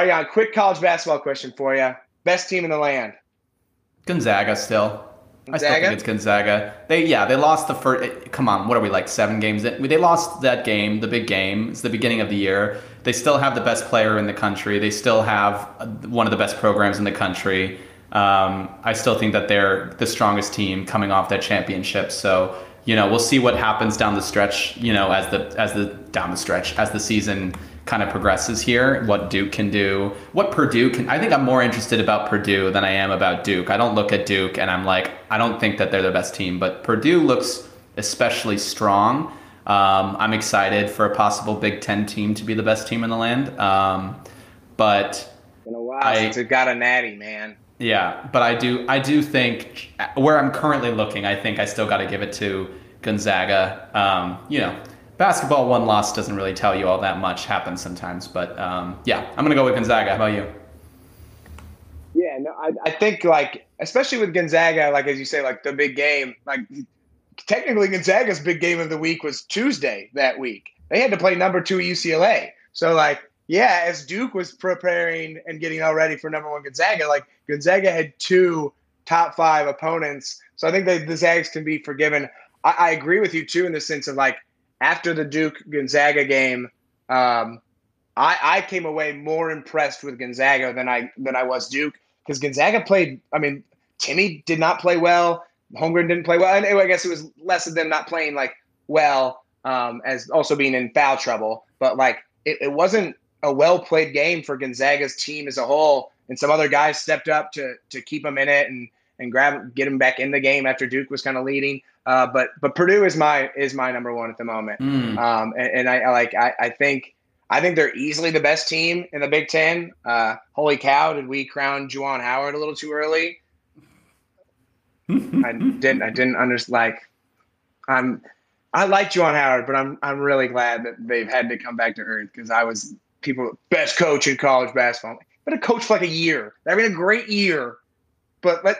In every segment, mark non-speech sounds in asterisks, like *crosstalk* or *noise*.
All right, Jan, quick college basketball question for you. Best team in the land? Gonzaga still. Gonzaga? I still think it's Gonzaga. They yeah, they lost the first. Come on, what are we like seven games in? They lost that game, the big game. It's the beginning of the year. They still have the best player in the country. They still have uh, one of the best programs in the country. Um, I still think that they're the strongest team coming off that championship. So you know, we'll see what happens down the stretch. You know, as the as the down the stretch as the season kind of progresses here, what Duke can do, what Purdue can. I think I'm more interested about Purdue than I am about Duke. I don't look at Duke and I'm like, I don't think that they're the best team, but Purdue looks especially strong. Um, I'm excited for a possible Big Ten team to be the best team in the land. Um, but in a while I, since it got a natty, man. Yeah, but I do I do think where I'm currently looking, I think I still got to give it to Gonzaga. Um, you know, basketball one loss doesn't really tell you all that much. Happens sometimes, but um, yeah, I'm gonna go with Gonzaga. How about you? Yeah, no, I, I think like especially with Gonzaga, like as you say, like the big game, like technically Gonzaga's big game of the week was Tuesday that week. They had to play number two UCLA, so like yeah, as Duke was preparing and getting all ready for number one Gonzaga, like Gonzaga had two top five opponents, so I think that the Zags can be forgiven. I, I agree with you too in the sense of like after the Duke Gonzaga game, um, I, I came away more impressed with Gonzaga than I than I was Duke because Gonzaga played. I mean, Timme did not play well. Holmgren didn't play well. And I guess it was less of them not playing like well um, as also being in foul trouble. But like it, it wasn't a well played game for Gonzaga's team as a whole. And some other guys stepped up to to keep them in it and and grab get him back in the game after Duke was kind of leading. Uh, but but Purdue is my is my number one at the moment, mm. um, and, and I, like I, I think I think they're easily the best team in the Big Ten. Uh, holy cow! Did we crown Juwan Howard a little too early? *laughs* I didn't. I didn't understand. Like, I'm. I like Juwan Howard, but I'm. I'm really glad that they've had to come back to earth because I was people best coach in college basketball. But a coach for like a year. They're having a great year, but let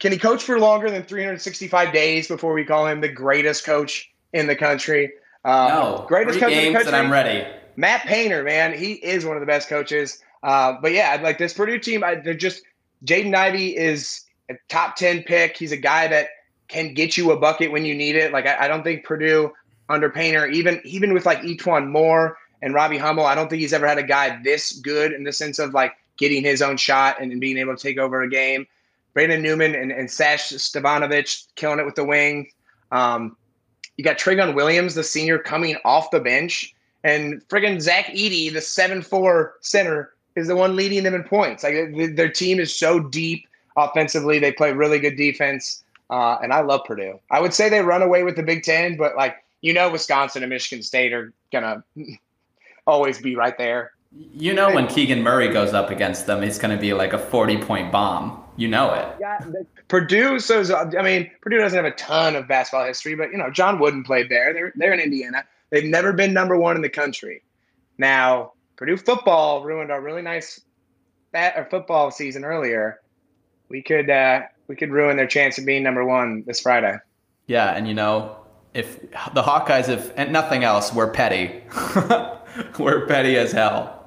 can he coach for longer than 365 days before we call him the greatest coach in the country? Uh, no, greatest coach in the country. And I'm ready. Matt Painter, man, he is one of the best coaches. Uh, but yeah, like this Purdue team, I, they're just Jaden Ivey is a top 10 pick. He's a guy that can get you a bucket when you need it. Like I, I don't think Purdue under Painter, even even with like E'Twaun Moore and Robbie Hummel, I don't think he's ever had a guy this good in the sense of like getting his own shot and, and being able to take over a game. Brandon Newman and, and Sash Stefanovic killing it with the wing. Um, you got Trevion Williams, the senior, coming off the bench, and friggin' Zach Edey, the seven four center, is the one leading them in points. Like their team is so deep offensively, they play really good defense, uh, and I love Purdue. I would say they run away with the Big Ten, but like you know, Wisconsin and Michigan State are gonna *laughs* always be right there. You know, when Keegan Murray goes up against them, it's going to be like a 40 point bomb. You know it. Yeah, Purdue. So I mean, Purdue doesn't have a ton of basketball history, but you know, John Wooden played there. They're they're in Indiana. They've never been number one in the country. Now, Purdue football ruined our really nice bat or football season earlier. We could uh, we could ruin their chance of being number one this Friday. Yeah, and you know, if the Hawkeyes, if and nothing else, we're petty. *laughs* we're petty as hell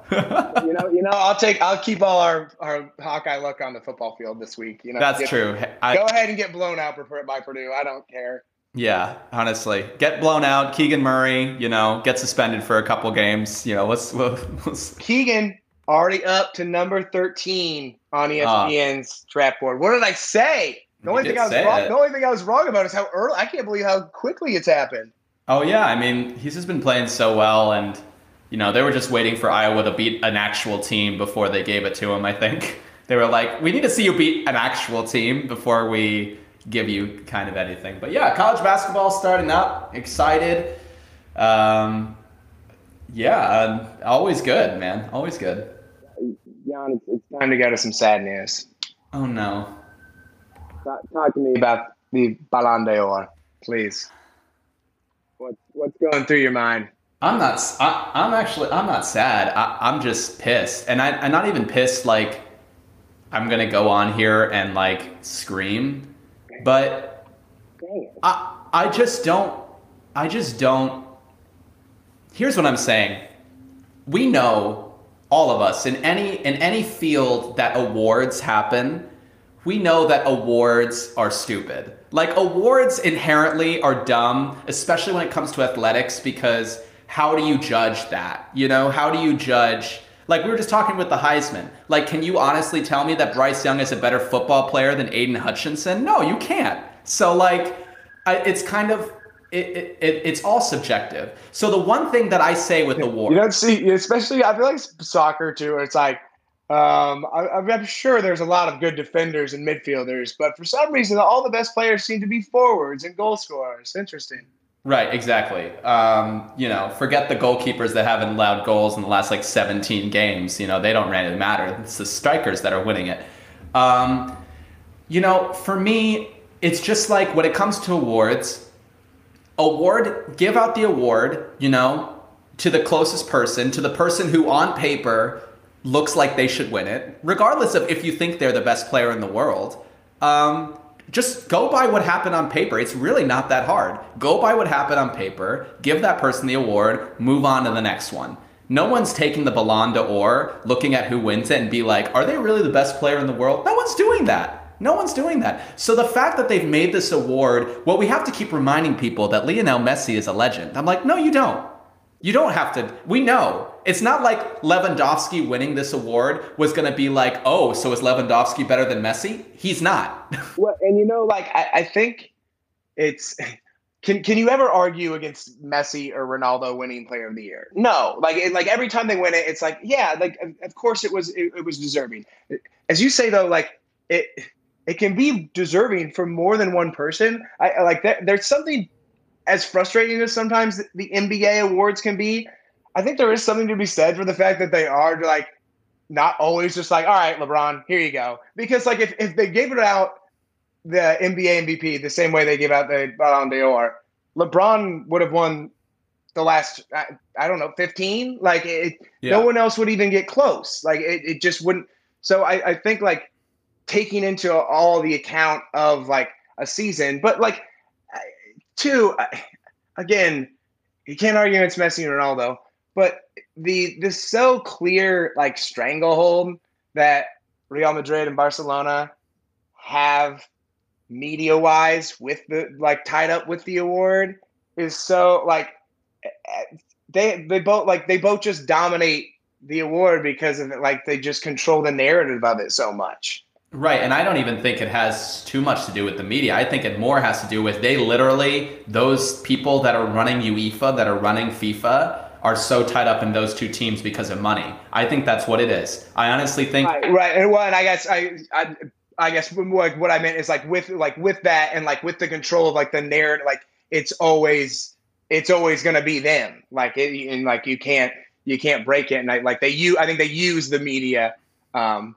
you know, you know, I'll take, I'll keep all our our Hawkeye luck on the football field this week. You know, that's get, true. I, go ahead and get blown out by Purdue. I don't care. Yeah, honestly, get blown out. Keegan Murray, you know, get suspended for a couple games. You know, let's, let's... Keegan already up to number thirteen on ESPN's uh, draft board. What did I say? The only thing I was wrong. It. The only thing I was wrong about is how early. I can't believe how quickly it's happened. Oh yeah, I mean, he's just been playing so well, and you know, they were just waiting for Iowa to beat an actual team before they gave it to him, I think. *laughs* They were like, we need to see you beat an actual team before we give you kind of anything. But yeah, college basketball starting up. Excited. Um, yeah, uh, always good, man. Always good. Jan, it's, it's time to go to some sad news. Oh, no. Talk, talk to me about the Ballon d'Or, please. What, what's going through your mind? I'm not. I, am actually. I'm not sad. I, am just pissed, and I, I'm not even pissed. Like I'm gonna go on here and like scream, but I. I just don't. I just don't. Here's what I'm saying. We know all of us in any in any field that awards happen, we know that awards are stupid. Like awards inherently are dumb, especially when it comes to athletics because how do you judge that? You know, how do you judge like we were just talking with the Heisman. Like, can you honestly tell me that Bryce Young is a better football player than Aidan Hutchinson? No, you can't. So like, I, it's kind of it, it, it's all subjective. So the one thing that I say with the war, you don't see, especially I feel like soccer too. It's like um, I, am sure there's a lot of good defenders and midfielders, but for some reason, all the best players seem to be forwards and goal scorers. Interesting. Right, exactly. Um, you know, forget the goalkeepers that haven't allowed goals in the last like 17 games. You know, they don't really matter. It's the strikers that are winning it. Um, you know, for me, it's just like when it comes to awards, award, give out the award, you know, to the closest person, to the person who on paper looks like they should win it, regardless of if you think they're the best player in the world. Um, just go by what happened on paper. It's really not that hard. Go by what happened on paper, give that person the award, move on to the next one. No one's taking the Ballon d'Or, looking at who wins it, and be like, are they really the best player in the world? No one's doing that. No one's doing that. So the fact that they've made this award, well, we have to keep reminding people that Lionel Messi is a legend. I'm like, no, you don't. You don't have to. We know. It's not like Lewandowski winning this award was going to be like, oh, so is Lewandowski better than Messi? He's not. *laughs* well, and you know, like, I, I think it's. Can, can you ever argue against Messi or Ronaldo winning Player of the Year? No, like it, like every time they win it, it's like yeah, like of course it was it, it was deserving. As you say though, like it it can be deserving for more than one person. I, like. There's something as frustrating as sometimes the NBA awards can be, I think there is something to be said for the fact that they are like not always just like, all right, LeBron, here you go. Because like if, if they gave it out the NBA MVP the same way they give out the Ballon d'Or, LeBron would have won the last I, I don't know 15. Like it, yeah. no one else would even get close. Like it, it just wouldn't. So I, I think like taking into all the account of like a season, but like Two, again, you can't argue it's Messi and Ronaldo, but the the so clear like stranglehold that Real Madrid and Barcelona have media wise with the like tied up with the award is so like they they both like they both just dominate the award because of it like they just control the narrative of it so much Right, and I don't even think it has too much to do with the media. I think it more has to do with they literally those people that are running UEFA, that are running FIFA, are so tied up in those two teams because of money. I think that's what it is. I honestly think right, right. well, and I guess I, I I guess like what I meant is like with like with that and like with the control of like the narrative, like it's always it's always to be them. Like it, and like you can't you can't break it. And I, like they use I think they use the media um,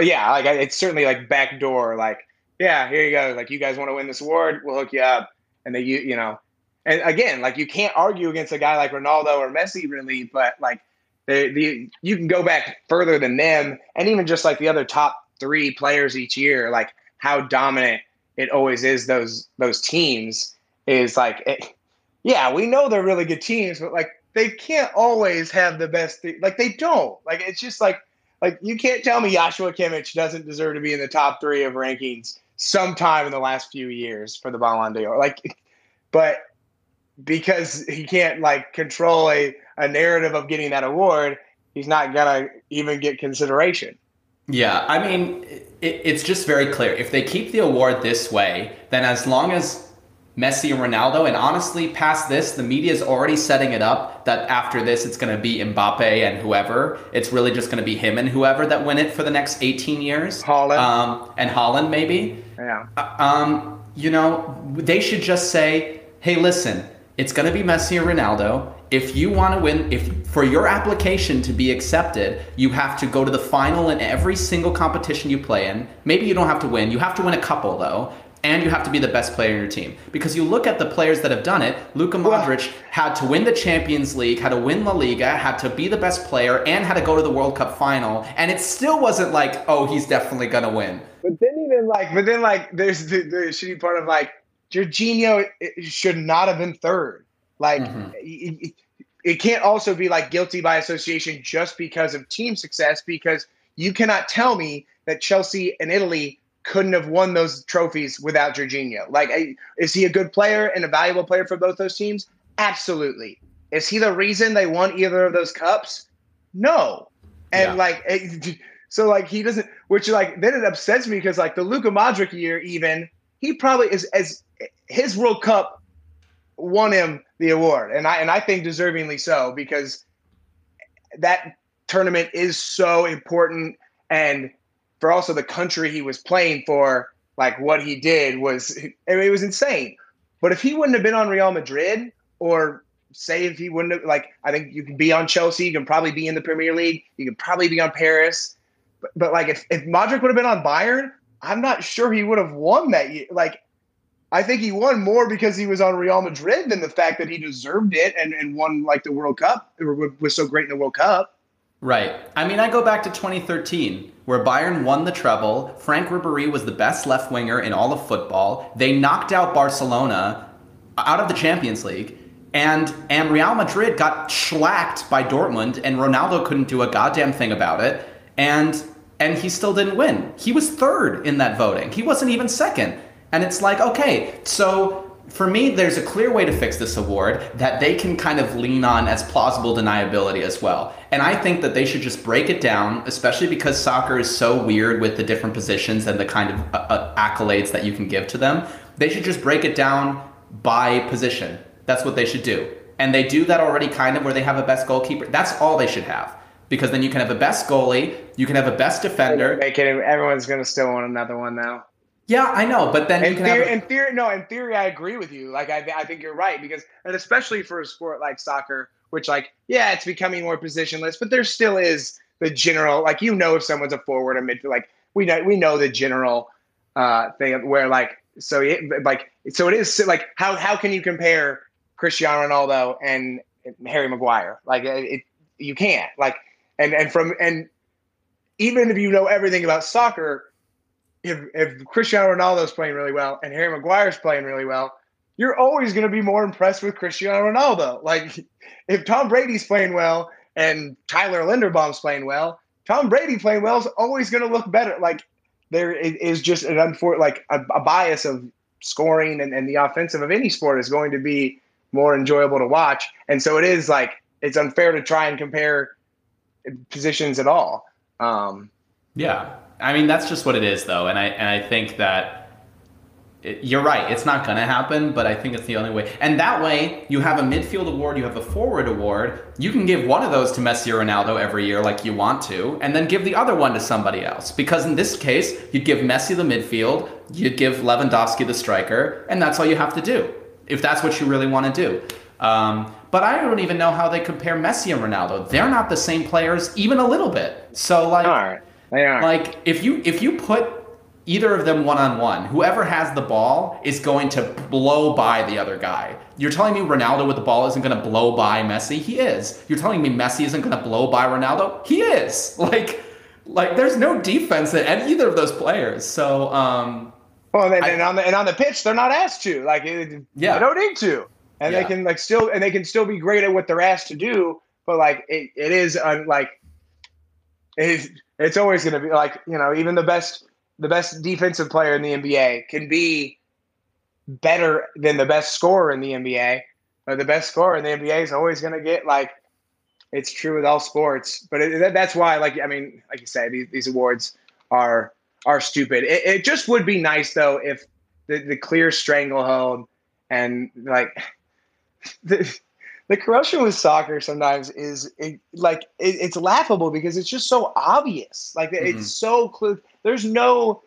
yeah, like it's certainly like backdoor. Like, yeah, here you go. Like, you guys want to win this award? We'll hook you up. And they, you, you know, and again, like you can't argue against a guy like Ronaldo or Messi, really. But like, the you can go back further than them, and even just like the other top three players each year, like how dominant it always is. Those those teams is like, it, yeah, we know they're really good teams, but like they can't always have the best. Th- like they don't. Like it's just like like you can't tell me Joshua Kimmich doesn't deserve to be in the top three of rankings sometime in the last few years for the Ballon d'Or. Like, but because he can't like control a, a narrative of getting that award, he's not gonna even get consideration. Yeah, I mean, it, it's just very clear. If they keep the award this way, then as long as Messi and Ronaldo. And honestly, past this, the media is already setting it up that after this, it's going to be Mbappe and whoever. It's really just going to be him and whoever that win it for the next 18 years. Haaland. Um, and Haaland, maybe. Yeah. Uh, um, you know, they should just say, hey, listen, it's going to be Messi or Ronaldo. If you want to win, if for your application to be accepted, you have to go to the final in every single competition you play in. Maybe you don't have to win. You have to win a couple though and you have to be the best player in your team. Because you look at the players that have done it, Luka Modric had to win the Champions League, had to win La Liga, had to be the best player, and had to go to the World Cup final, and it still wasn't like, oh, he's definitely gonna win. But then even like, but then like, there's the, the shitty part of like, Jorginho should not have been third. Like, mm-hmm. it can't also be like guilty by association just because of team success because you cannot tell me that Chelsea and Italy couldn't have won those trophies without Jorginho. Like, is he a good player and a valuable player for both those teams? Absolutely. Is he the reason they won either of those cups? No. And yeah. like, so like he doesn't, which like then it upsets me because like the Luka Modric year, even he probably is as his World Cup won him the award, and I and I think deservingly so because that tournament is so important, and for also the country he was playing for, like what he did was I mean, it was insane. But if he wouldn't have been on Real Madrid, or say if he wouldn't have like, I think you can be on Chelsea, you can probably be in the Premier League, you can probably be on Paris. But, but like if, if Modric would have been on Bayern, I'm not sure he would have won that year. Like I think he won more because he was on Real Madrid than the fact that he deserved it and, and won like the World Cup or was so great in the World Cup. Right. I mean, I go back to 2013, where Bayern won the treble. Frank Ribery was the best left winger in all of football. They knocked out Barcelona out of the Champions League. And, and Real Madrid got schlacked by Dortmund, and Ronaldo couldn't do a goddamn thing about it. And, and he still didn't win. He was third in that voting, he wasn't even second. And it's like, okay, so for me, there's a clear way to fix this award that they can kind of lean on as plausible deniability as well. And I think that they should just break it down, especially because soccer is so weird with the different positions and the kind of uh, uh, accolades that you can give to them. They should just break it down by position. That's what they should do. And they do that already kind of where they have a best goalkeeper. That's all they should have. Because then you can have a best goalie, you can have a best defender. Make everyone's going to still want another one now. Yeah, I know, but then in theory, have... in theory, no, in theory, I agree with you. Like, I, I think you're right because, and especially for a sport like soccer, which, like, yeah, it's becoming more positionless, but there still is the general, like, you know, if someone's a forward or midfield, like, we know, we know the general uh, thing where, like, so, it, like, so it is like, how how can you compare Cristiano Ronaldo and Harry Maguire? Like, it, you can't. Like, and and from and even if you know everything about soccer if if Cristiano Ronaldo is playing really well and Harry Maguire is playing really well, you're always going to be more impressed with Cristiano Ronaldo. *laughs* Like if Tom Brady's playing well and Tyler Linderbaum's playing well, Tom Brady playing well is always going to look better. Like there is just an unfor- like a, a bias of scoring and, and the offensive of any sport is going to be more enjoyable to watch. And so it is like it's unfair to try and compare positions at all. Um, yeah, I mean, that's just what it is, though, and I and I think that it, you're right. It's not going to happen, but I think it's the only way. And that way, you have a midfield award, you have a forward award. You can give one of those to Messi or Ronaldo every year, like you want to, and then give the other one to somebody else. Because in this case, you'd give Messi the midfield, you'd give Lewandowski the striker, and that's all you have to do if that's what you really want to do. Um, but I don't even know how they compare Messi and Ronaldo. They're not the same players, even a little bit. So like. They are. Like if you if you put either of them one on one, whoever has the ball is going to blow by the other guy. You're telling me Ronaldo with the ball isn't going to blow by Messi? He is. You're telling me Messi isn't going to blow by Ronaldo? He is. *laughs* Like like there's no defense in either of those players. So um well, and, I, and on the and on the pitch, they're not asked to. Like, it, yeah, they don't need to, and yeah. they can like still and they can still be great at what they're asked to do. But like, it, it is un, like it, it's always going to be like you know even the best the best defensive player in the NBA can be better than the best scorer in the NBA. But the best scorer in the NBA is always going to get like it's true with all sports. But it, that's why, like I mean, like you say, these, these awards are are stupid. It, it just would be nice though if the, the clear stranglehold and like *laughs* the, the corruption with soccer sometimes is it, like it, it's laughable because it's just so obvious. Like mm-hmm. it's so clear. There's no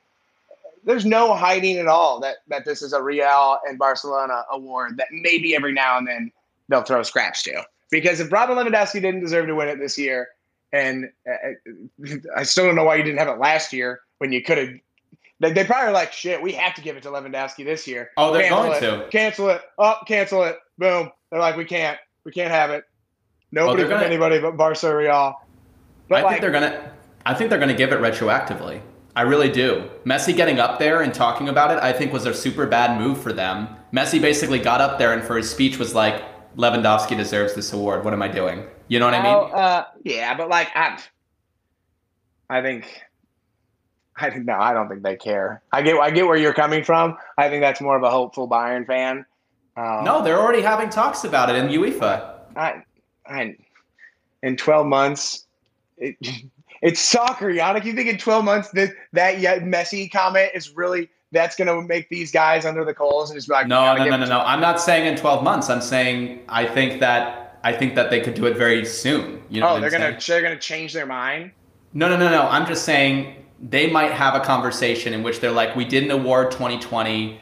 there's no hiding at all that that this is a Real and Barcelona award that maybe every now and then they'll throw scraps to. Because if Robin Lewandowski didn't deserve to win it this year, and uh, *laughs* I still don't know why you didn't have it last year when you could have. They, they probably are like, shit, we have to give it to Lewandowski this year. Oh, they're cancel going it, to cancel it. Oh, cancel it. Boom. They're like, we can't. We can't have it. Nobody well, gonna, from anybody but Barca Real. But I like, think they're gonna. I think they're gonna give it retroactively. I really do. Messi getting up there and talking about it, I think was a super bad move for them. Messi basically got up there and for his speech was like, Lewandowski deserves this award. What am I doing? You know what I mean? uh, yeah, but like I, I think, I think no, I don't think they care. I get, I get where you're coming from. I think that's more of a hopeful Bayern fan. Um, No, they're already having talks about it in UEFA. I, I, in 12 months, it, *laughs* it's soccer, Yannick. You think in 12 months that that yet Messi comment is really that's going to make these guys under the coals and just be like, No, no, no, no, no. I'm not saying in 12 months. I'm saying I think that I think that they could do it very soon. You know? Oh, they're gonna they're gonna change their mind. No, no, no, no. I'm just saying they might have a conversation in which they're like, we did an award 2020.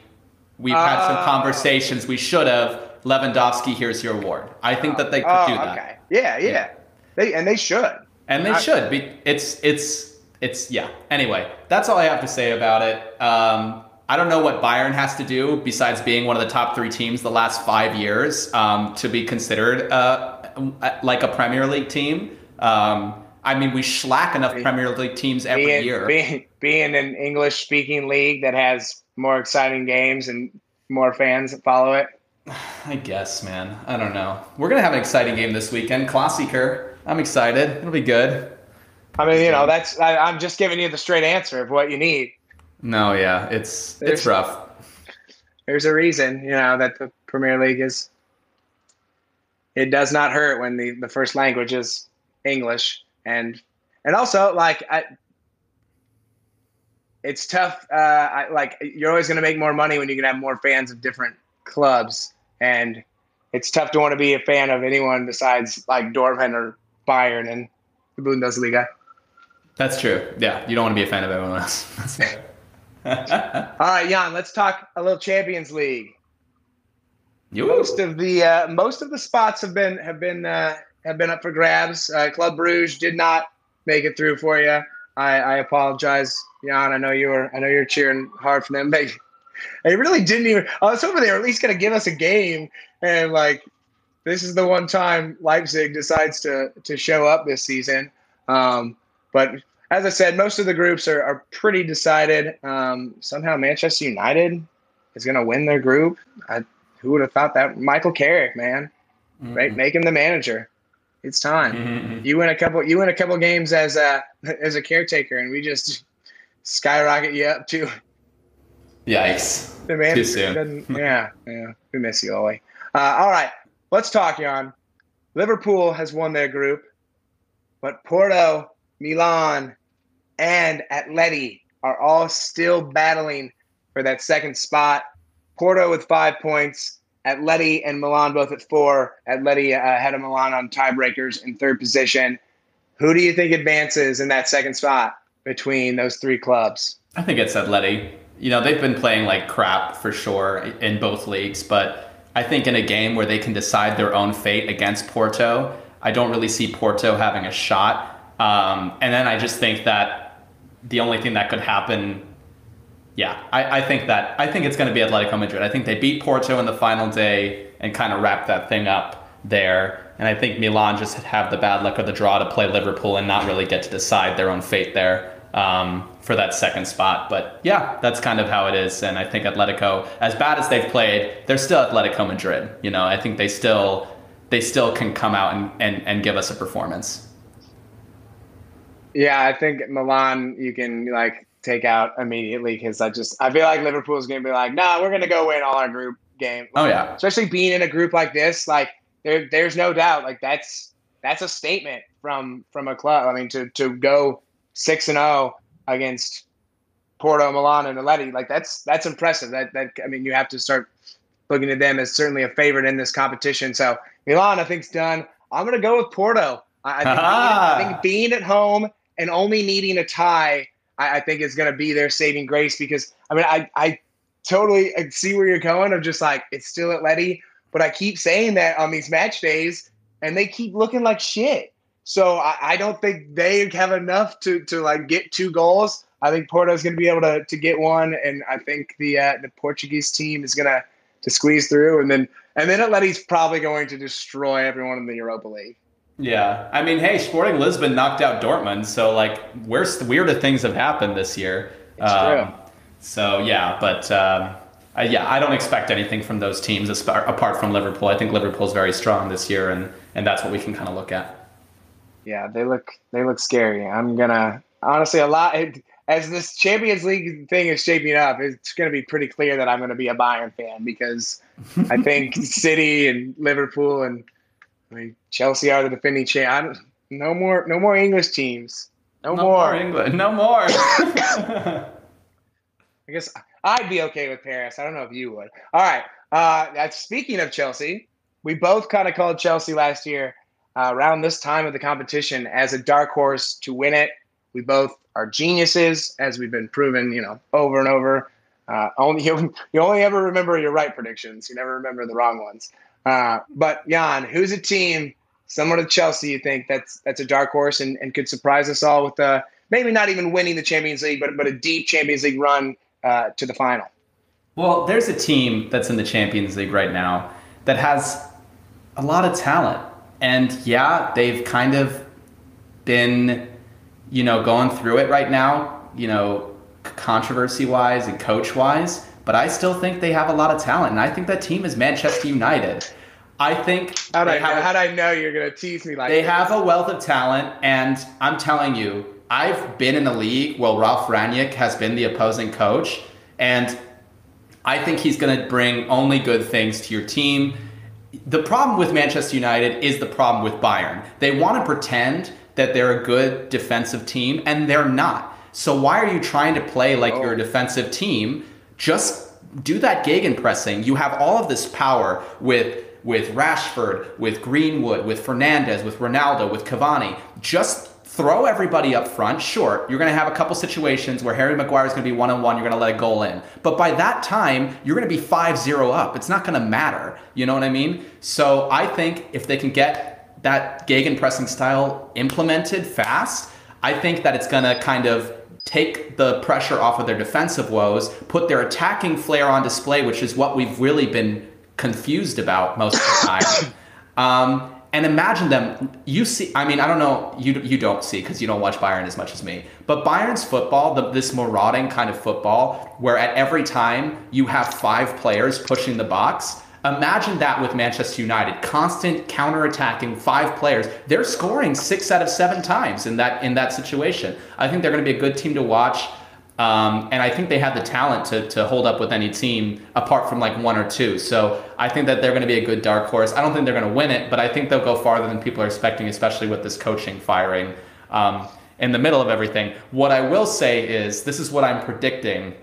We've had some Oh. conversations. We should have. Lewandowski, here's your award. I think that they could oh, do that. okay. Yeah, yeah, Yeah. They and they should. and they I- should be it's it's it's yeah anyway that's all i have to say about it um, i don't know what bayern has to do besides being one of the top three teams the last five years um, to be considered uh, like a premier league team um, i mean we schlack enough premier league teams every being, year being being an English speaking league that has more exciting games and more fans that follow it. *sighs* i guess man i don't know we're gonna have an exciting game this weekend klassiker i'm excited it'll be good I mean, you know, that's I, I'm just giving you the straight answer of what you need. no yeah it's it's rough There's a reason, you know, that the Premier League is. It does not hurt when the, the first language is English, and and also like I, it's tough. Uh, I, like you're always going to make more money when you can have more fans of different clubs, and it's tough to want to be a fan of anyone besides like Dortmund or Bayern and the Bundesliga. that's true yeah you don't want to be a fan of everyone else. *laughs* *laughs* All right, Jan, let's talk a little Champions League. You most of the uh, most of the spots have been have been uh, have been up for grabs. Uh, Club Bruges did not make it through for you. I, I apologize, Jan. I know you were I know you're cheering hard for them. They they really didn't even. I was hoping they were at least going to give us a game, and like this is the one time Leipzig decides to to show up this season. Um, but as I said, most of the groups are, are pretty decided. Um, somehow Manchester United is going to win their group. I, who would have thought that? Michael Carrick, man, right? Make him the manager. It's time. Mhm. You win a couple. You win a couple games as a as a caretaker, and we just skyrocket you up to Yikes. the manager. soon. *laughs* Yeah, yeah. We miss you, Ole. Uh, all right, let's talk, Jan. Liverpool has won their group, but Porto, Milan, and Atleti are all still battling for that second spot. Porto with five points, Atleti and Milan both at four. Atleti uh, ahead of Milan on tiebreakers in third position. Who do you think advances in that second spot between those three clubs? I think it's Atleti. You know, they've been playing like crap for sure in both leagues, but I think in a game where they can decide their own fate against Porto, I don't really see Porto having a shot. Um, and then I just think that the only thing that could happen, yeah, I, I think that I think it's going to be Atletico Madrid. I think they beat Porto in the final day and kind of wrap that thing up there. And I think Milan just have the bad luck of the draw to play Liverpool and not really get to decide their own fate there um, for that second spot. But yeah, that's kind of how it is. And I think Atletico, as bad as they've played, they're still Atletico Madrid. You know, I think they still they still can come out and, and, and give us a performance. Yeah, I think Milan you can like take out immediately because I just I feel like Liverpool's gonna be like, nah, we're gonna go win all our group game. Oh yeah. especially being in a group like this, like there there's no doubt like that's that's a statement from from a club. I mean to to go six and zero against Porto, Milan, and Atleti, like that's that's impressive. That that I mean you have to start looking at them as certainly a favorite in this competition. So Milan, I think's done. I'm gonna go with Porto. I, I, think, *laughs* being, I think being at home and only needing a tie, I, I think it's going to be their saving grace because I mean, I, I totally see where you're going I'm just like it's still Atleti, but I keep saying that on these match days and they keep looking like shit. So I, I don't think they have enough to, to like get two goals. I think Porto's going to be able to, to get one, and I think the uh, the Portuguese team is going to to squeeze through, and then and then Atleti's probably going to destroy everyone in the Europa League. Yeah, I mean, hey, Sporting Lisbon knocked out Dortmund, so like, where's weirder things have happened this year. It's um, true. So yeah, but um, uh, yeah, I don't expect anything from those teams apart from Liverpool. I think Liverpool's very strong this year, and and that's what we can kind of look at. Yeah, they look they look scary. I'm gonna honestly a lot as this Champions League thing is shaping up. It's going to be pretty clear that I'm going to be a Bayern fan because *laughs* I think City and Liverpool and I mean, Chelsea are the defending champ. No more, no more English teams. No, no more. more England. No more. *laughs* I guess I'd be okay with Paris. I don't know if you would. All right. Uh, speaking of Chelsea, we both kind of called Chelsea last year uh, around this time of the competition as a dark horse to win it. We both are geniuses, as we've been proven, you know, over and over. Uh, only you, *laughs* you only ever remember your right predictions. You never remember the wrong ones. Uh, but Jan, who's a team similar to Chelsea you think that's that's a dark horse and, and could surprise us all with uh, maybe not even winning the Champions League, but but a deep Champions League run uh, to the final? Well, there's a team that's in the Champions League right now that has a lot of talent, and yeah, they've kind of been, you know, going through it right now, you know, controversy wise and coach wise. But I still think they have a lot of talent, and I think that team is Manchester United. I think how'd I, know, how'd I know you're gonna tease me like they this? have a wealth of talent, and I'm telling you, I've been in a league where Ralph Rangnick has been the opposing coach, and I think he's gonna bring only good things to your team. The problem with Manchester United is the problem with Bayern. They want to pretend that they're a good defensive team, and they're not. So why are you trying to play like oh. you're a oh. defensive team? Just do that gegenpressing. You have all of this power with with Rashford, with Greenwood, with Fernandes, with Ronaldo, with Cavani. Just throw everybody up front. Sure, you're going to have a couple situations where Harry Maguire is going to be one on one. You're going to let a goal in. But by that time, you're going to be 5 0 up. It's not going to matter. You know what I mean? So I think if they can get that gegenpressing style implemented fast, I think that it's going to kind of take the pressure off of their defensive woes, put their attacking flair on display, which is what we've really been confused about most of the time. Um, and imagine them. You see, I mean, I don't know. You you don't see because you don't watch Bayern as much as me. But Bayern's football, the, this marauding kind of football, where at every time you have five players pushing the box. Imagine that with Manchester United, constant counter-attacking five players. They're scoring six out of seven times in that in that situation. I think they're going to be a good team to watch. Um, and I think they have the talent to, to hold up with any team apart from like one or two. So I think that they're going to be a good dark horse. I don't think they're going to win it, but I think they'll go farther than people are expecting, especially with this coaching firing um, in the middle of everything. What I will say is this is what I'm predicting,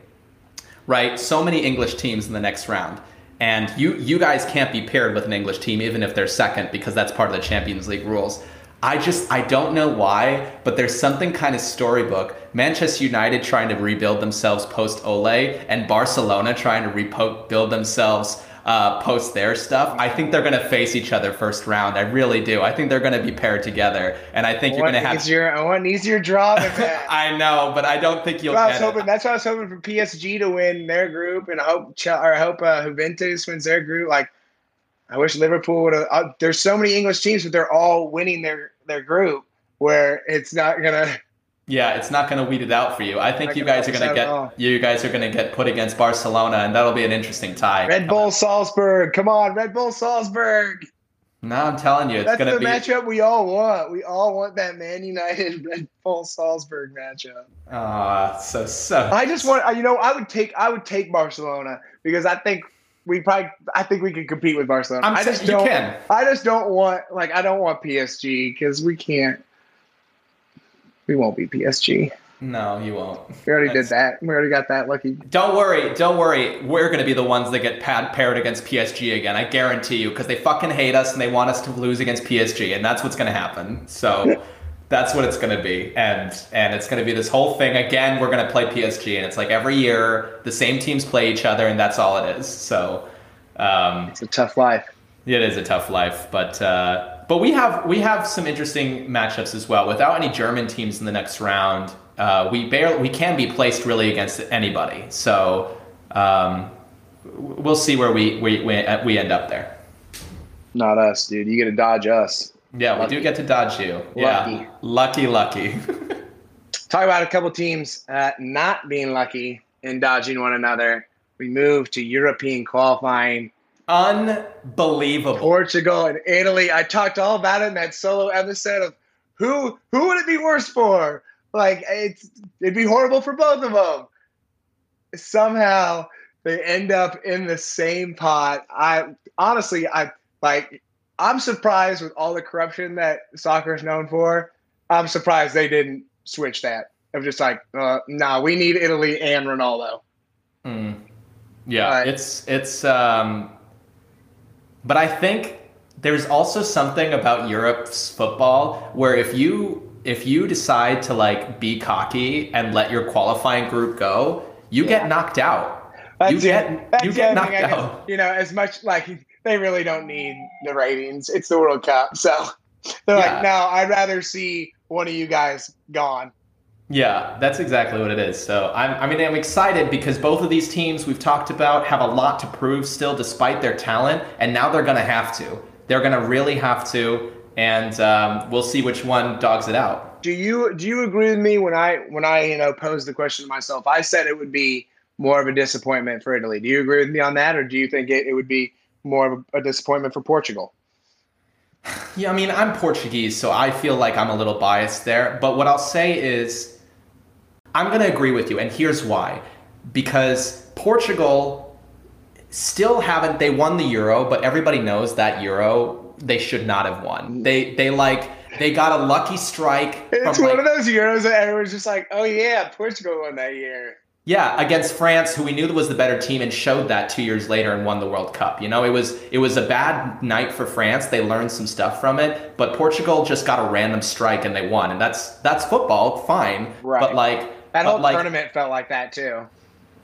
right? So many English teams in the next round. And you, you guys can't be paired with an English team, even if they're second, because that's part of the Champions League rules. I just I don't know why, but there's something kind of storybook. Manchester United trying to rebuild themselves post Ole, and Barcelona trying to rebuild themselves uh, post their stuff. I think they're going to face each other first round. I really do. I think they're going to be paired together, and I think I you're going to have easier. I want an easier draw than *laughs* that. I know, but I don't think you'll. That's, hoping, that's why I was hoping for PSG to win their group, and I hope or I hope uh, Juventus wins their group. Like I wish Liverpool would have. Uh, there's so many English teams, but they're all winning their their group where it's not gonna. Yeah, it's not going to weed it out for you. I think you guys are going to get you guys are to get put against Barcelona, and that'll be an interesting tie. Red Bull Salzburg, come on, Red Bull Salzburg. No, I'm telling you, it's That's going to be the matchup we all want. We all want that Man United *laughs* Red Bull Salzburg matchup. Ah, so so. I just want you know I would take I would take Barcelona because I think we probably I think we can compete with Barcelona. I'm I just don't. Can. I just don't want like I don't want PSG because we can't. We won't be PSG. No, you won't. We already That's, did that. We already got that lucky. Don't worry, don't worry. We're going to be the ones that get paired against PSG again. I guarantee you, because they fucking hate us and they want us to lose against PSG, and that's what's going to happen. So. *laughs* that's what it's going to be. And and it's going to be this whole thing. Again we're going to play psg and it's like every year the same teams play each other and that's all it is. So um, it's a tough life. it is a tough life but uh, but we have we have some interesting matchups as well. Without any german teams in the next round uh, we barely we can be placed really against anybody. So um, we'll see where we, we we we end up there. Not us dude. You got to dodge us yeah, lucky. we do get to dodge you. Lucky. Yeah, lucky, lucky. *laughs* Talk about a couple teams uh, not being lucky in dodging one another. we move to European qualifying. Unbelievable. Portugal and Italy. I talked all about it in that solo episode of who who would it be worse for? Like it's it'd be horrible for both of them. Somehow they end up in the same pot. I honestly, I like. I'm surprised with all the corruption that soccer is known for. I'm surprised they didn't switch that. Of just like, uh, no, nah, we need Italy and Ronaldo. Mm. Yeah, it's it's. um But I think there's also something about Europe's football where if you if you decide to like be cocky and let your qualifying group go, you yeah. get knocked out. That's you get That's you get knocked out. you know, as much like they really don't need the ratings. It's the World Cup, so *laughs* they're yeah. like, no, I'd rather see one of you guys gone. Yeah, that's exactly what it is. So I'm, I mean, I'm excited because both of these teams we've talked about have a lot to prove still, despite their talent, and now they're going to have to. They're going to really have to, and um, we'll see which one dogs it out. Do you do you agree with me when I when I you know posed the question to myself? I said it would be more of a disappointment for Italy. Do you agree with me on that, or do you think it, it would be more of a, a disappointment for Portugal? Yeah, I mean, I'm Portuguese, so I feel like I'm a little biased there. But what I'll say is, I'm going to agree with you, and here's why. Because Portugal still haven't, they won the Euro, but everybody knows that Euro they should not have won. Mm. They, they like, they got a lucky strike. It's one like, of those Euros that everyone's just like, oh yeah, Portugal won that year. Yeah, against France, who we knew was the better team, and showed that two years later and won the World Cup. You know, it was it was a bad night for France. They learned some stuff from it, but Portugal just got a random strike and they won, and that's that's football, fine. Right. But like that whole like, tournament felt like that too.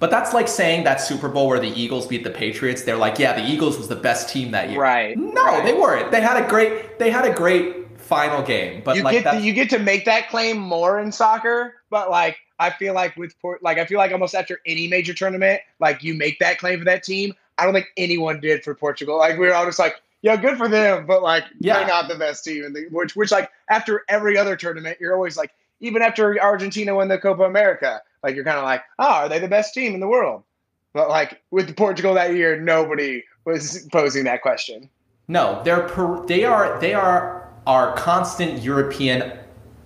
But that's like saying that Super Bowl where the Eagles beat the Patriots. They're like, yeah, the Eagles was the best team that year. Right. No, right. they weren't. They had a great they had a great final game. But you like get to, you get to make that claim more in soccer, but like I feel like with Port, like I feel like almost after any major tournament, like you make that claim for that team. I don't think anyone did for Portugal. Like we were all just like, yeah, good for them, but like yeah. they're not the best team. The, which, which like after every other tournament, you're always like, even after Argentina won the Copa America, like you're kind of like, oh, are they the best team in the world? But like with Portugal that year, nobody was posing that question. No, they're per, they are they are our constant European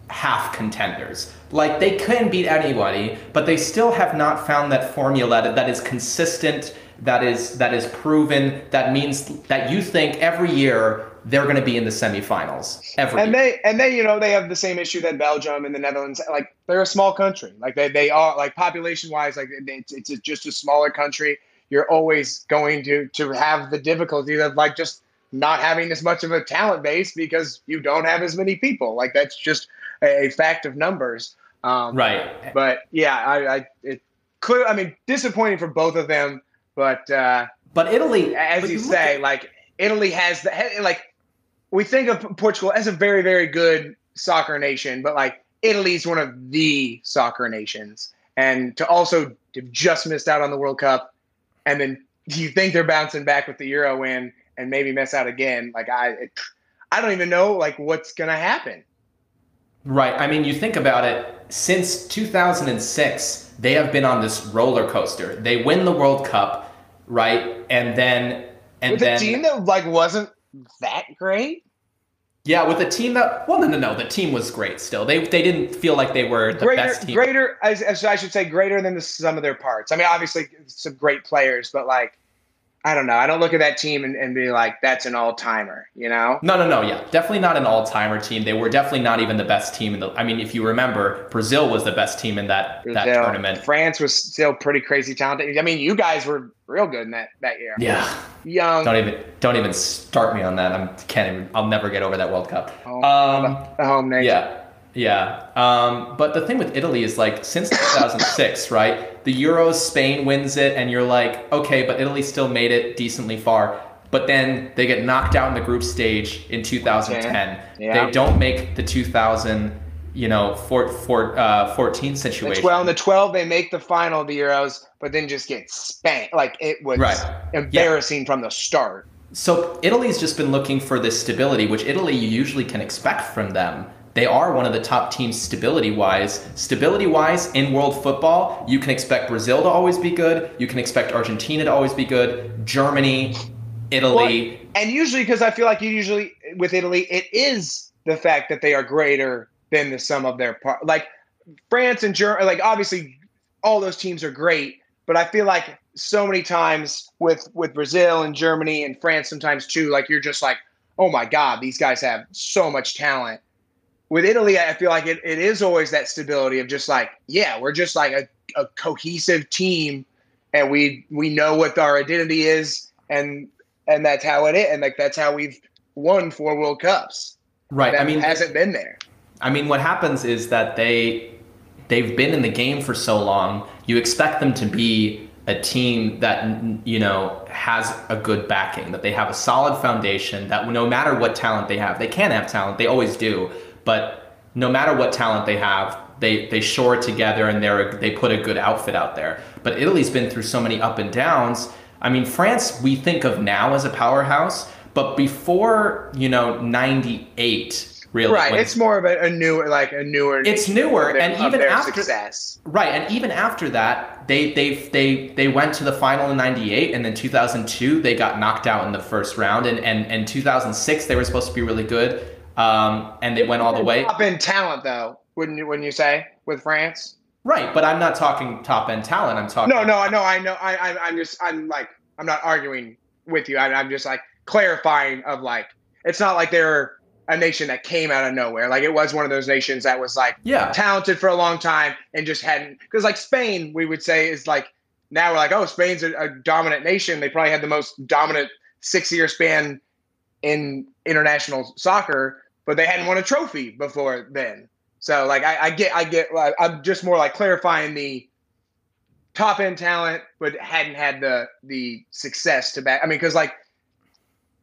half contenders. Like they can beat anybody, but they still have not found that formula that, that is consistent, that is that is proven, that means that you think every year they're going to be in the semifinals. Every and year. they and they you know they have the same issue that belgium and the netherlands like they're a small country. Like they, they are like population wise like it's, it's just a smaller country. You're always going to to have the difficulty of like just not having as much of a talent base because you don't have as many people. Like that's just a, a fact of numbers um, right. But yeah, I, I it clear. I mean, disappointing for both of them. But uh, but Italy, as but you, you say, at- like Italy has the like we think of Portugal as a very very good soccer nation, but like Italy's one of the soccer nations, and to also have just missed out on the World Cup, and then you think they're bouncing back with the Euro win and maybe miss out again. Like I, it, I don't even know like what's gonna happen. Right. I mean, you think about it, since 2006, they have been on this roller coaster. They win the World Cup, right? And then and with then a team that like wasn't that great. Yeah, with a team that well, no, no, no. The team was great. Still, they they didn't feel like they were the greater, best team. Greater, as, as I should say, greater than the sum of their parts. I mean, obviously, some great players, but like I don't know. I don't look at that team and, and be like, that's an all timer, you know? No, no, no. Yeah. Definitely not an all timer team. They were definitely not even the best team in the. I mean, if you remember, Brazil was the best team in that, Brazil, that tournament. France was still pretty crazy talented. I mean, you guys were real good in that, that year. Yeah. Young. Don't even don't even start me on that. I'm can't even. I'll never get over that World Cup. Home, um, the home nation. Yeah. Yeah. Um, but the thing with Italy is like since 2006, *laughs* right? The Euros, Spain wins it, and you're like, okay, but Italy still made it decently far. But then they get knocked out in the group stage in 2010. Okay. Yeah. They don't make the 2000, you know, four, four, uh, 14 situation. Well, in the 12, they make the final of the Euros, but then just get spanked. Like it was right. embarrassing yeah. from the start. So Italy's just been looking for this stability, which Italy you usually can expect from them they are one of the top teams stability wise. Stability wise in world football, you can expect Brazil to always be good. You can expect Argentina to always be good. Germany, Italy. Well, and usually, because I feel like you usually with Italy, it is the fact that they are greater than the sum of their part. Like France and Germany, like obviously all those teams are great, but I feel like so many times with with Brazil and Germany and France sometimes too, like you're just like, oh my God, these guys have so much talent with Italy, I feel like it, it is always that stability of just like, yeah, we're just like a, a cohesive team and we we know what our identity is and and that's how it is. And like that's how we've won four World Cups. Right. I mean hasn't been there. I mean what happens is that they they've been in the game for so long, you expect them to be a team that you know has a good backing, that they have a solid foundation, that no matter what talent they have, they can have talent, they always do, but no matter what talent they have, they they shore it together and they're they put a good outfit out there. But Italy's been through so many up and downs. I mean, France we think of now as a powerhouse, but before you know '98. Really, right. it's more of a, a newer, like a newer. It's newer, their, and even after success, right, and even after that, they they they they went to the final in '98, and then 2002 they got knocked out in the first round, and and and 2006 they were supposed to be really good um, and they went all the way. Top end talent, though, wouldn't you? Wouldn't you say with France? Right, but I'm not talking top end talent. I'm talking. No, no, I know, I know. I, I, I'm just, I'm like, I'm not arguing with you. I, I'm just like clarifying of like, it's not like they're a nation that came out of nowhere. Like it was one of those nations that was like yeah. talented for a long time and just hadn't because like Spain, we would say is like now we're like, oh, Spain's a, a dominant nation. They probably had the most dominant six year span in international soccer but they hadn't won a trophy before then. So like I, I get I get I'm just more like clarifying the top end talent, but hadn't had the the success to back. I mean, because like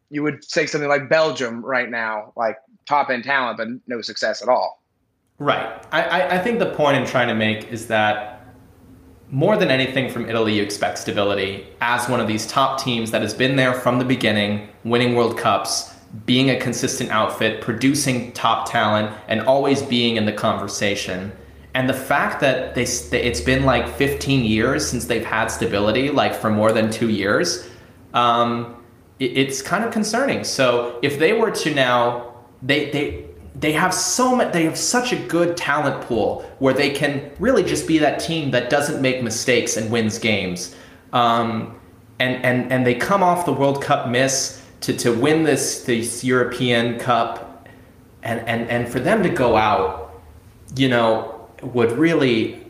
you would say something like Belgium right now, like top end talent, but no success at all. Right. I, I think the point I'm trying to make is that more than anything from Italy, you expect stability as one of these top teams that has been there from the beginning, winning World Cups being a consistent outfit, producing top talent, and always being in the conversation. And the fact that they it's been like 15 years since they've had stability, like for more than two years, um, it, it's kind of concerning. So if they were to now, they they they have so much they have such a good talent pool where they can really just be that team that doesn't make mistakes and wins games um, and and and they come off the world cup miss to, to win this this European Cup and, and, and for them to go out, you know, would really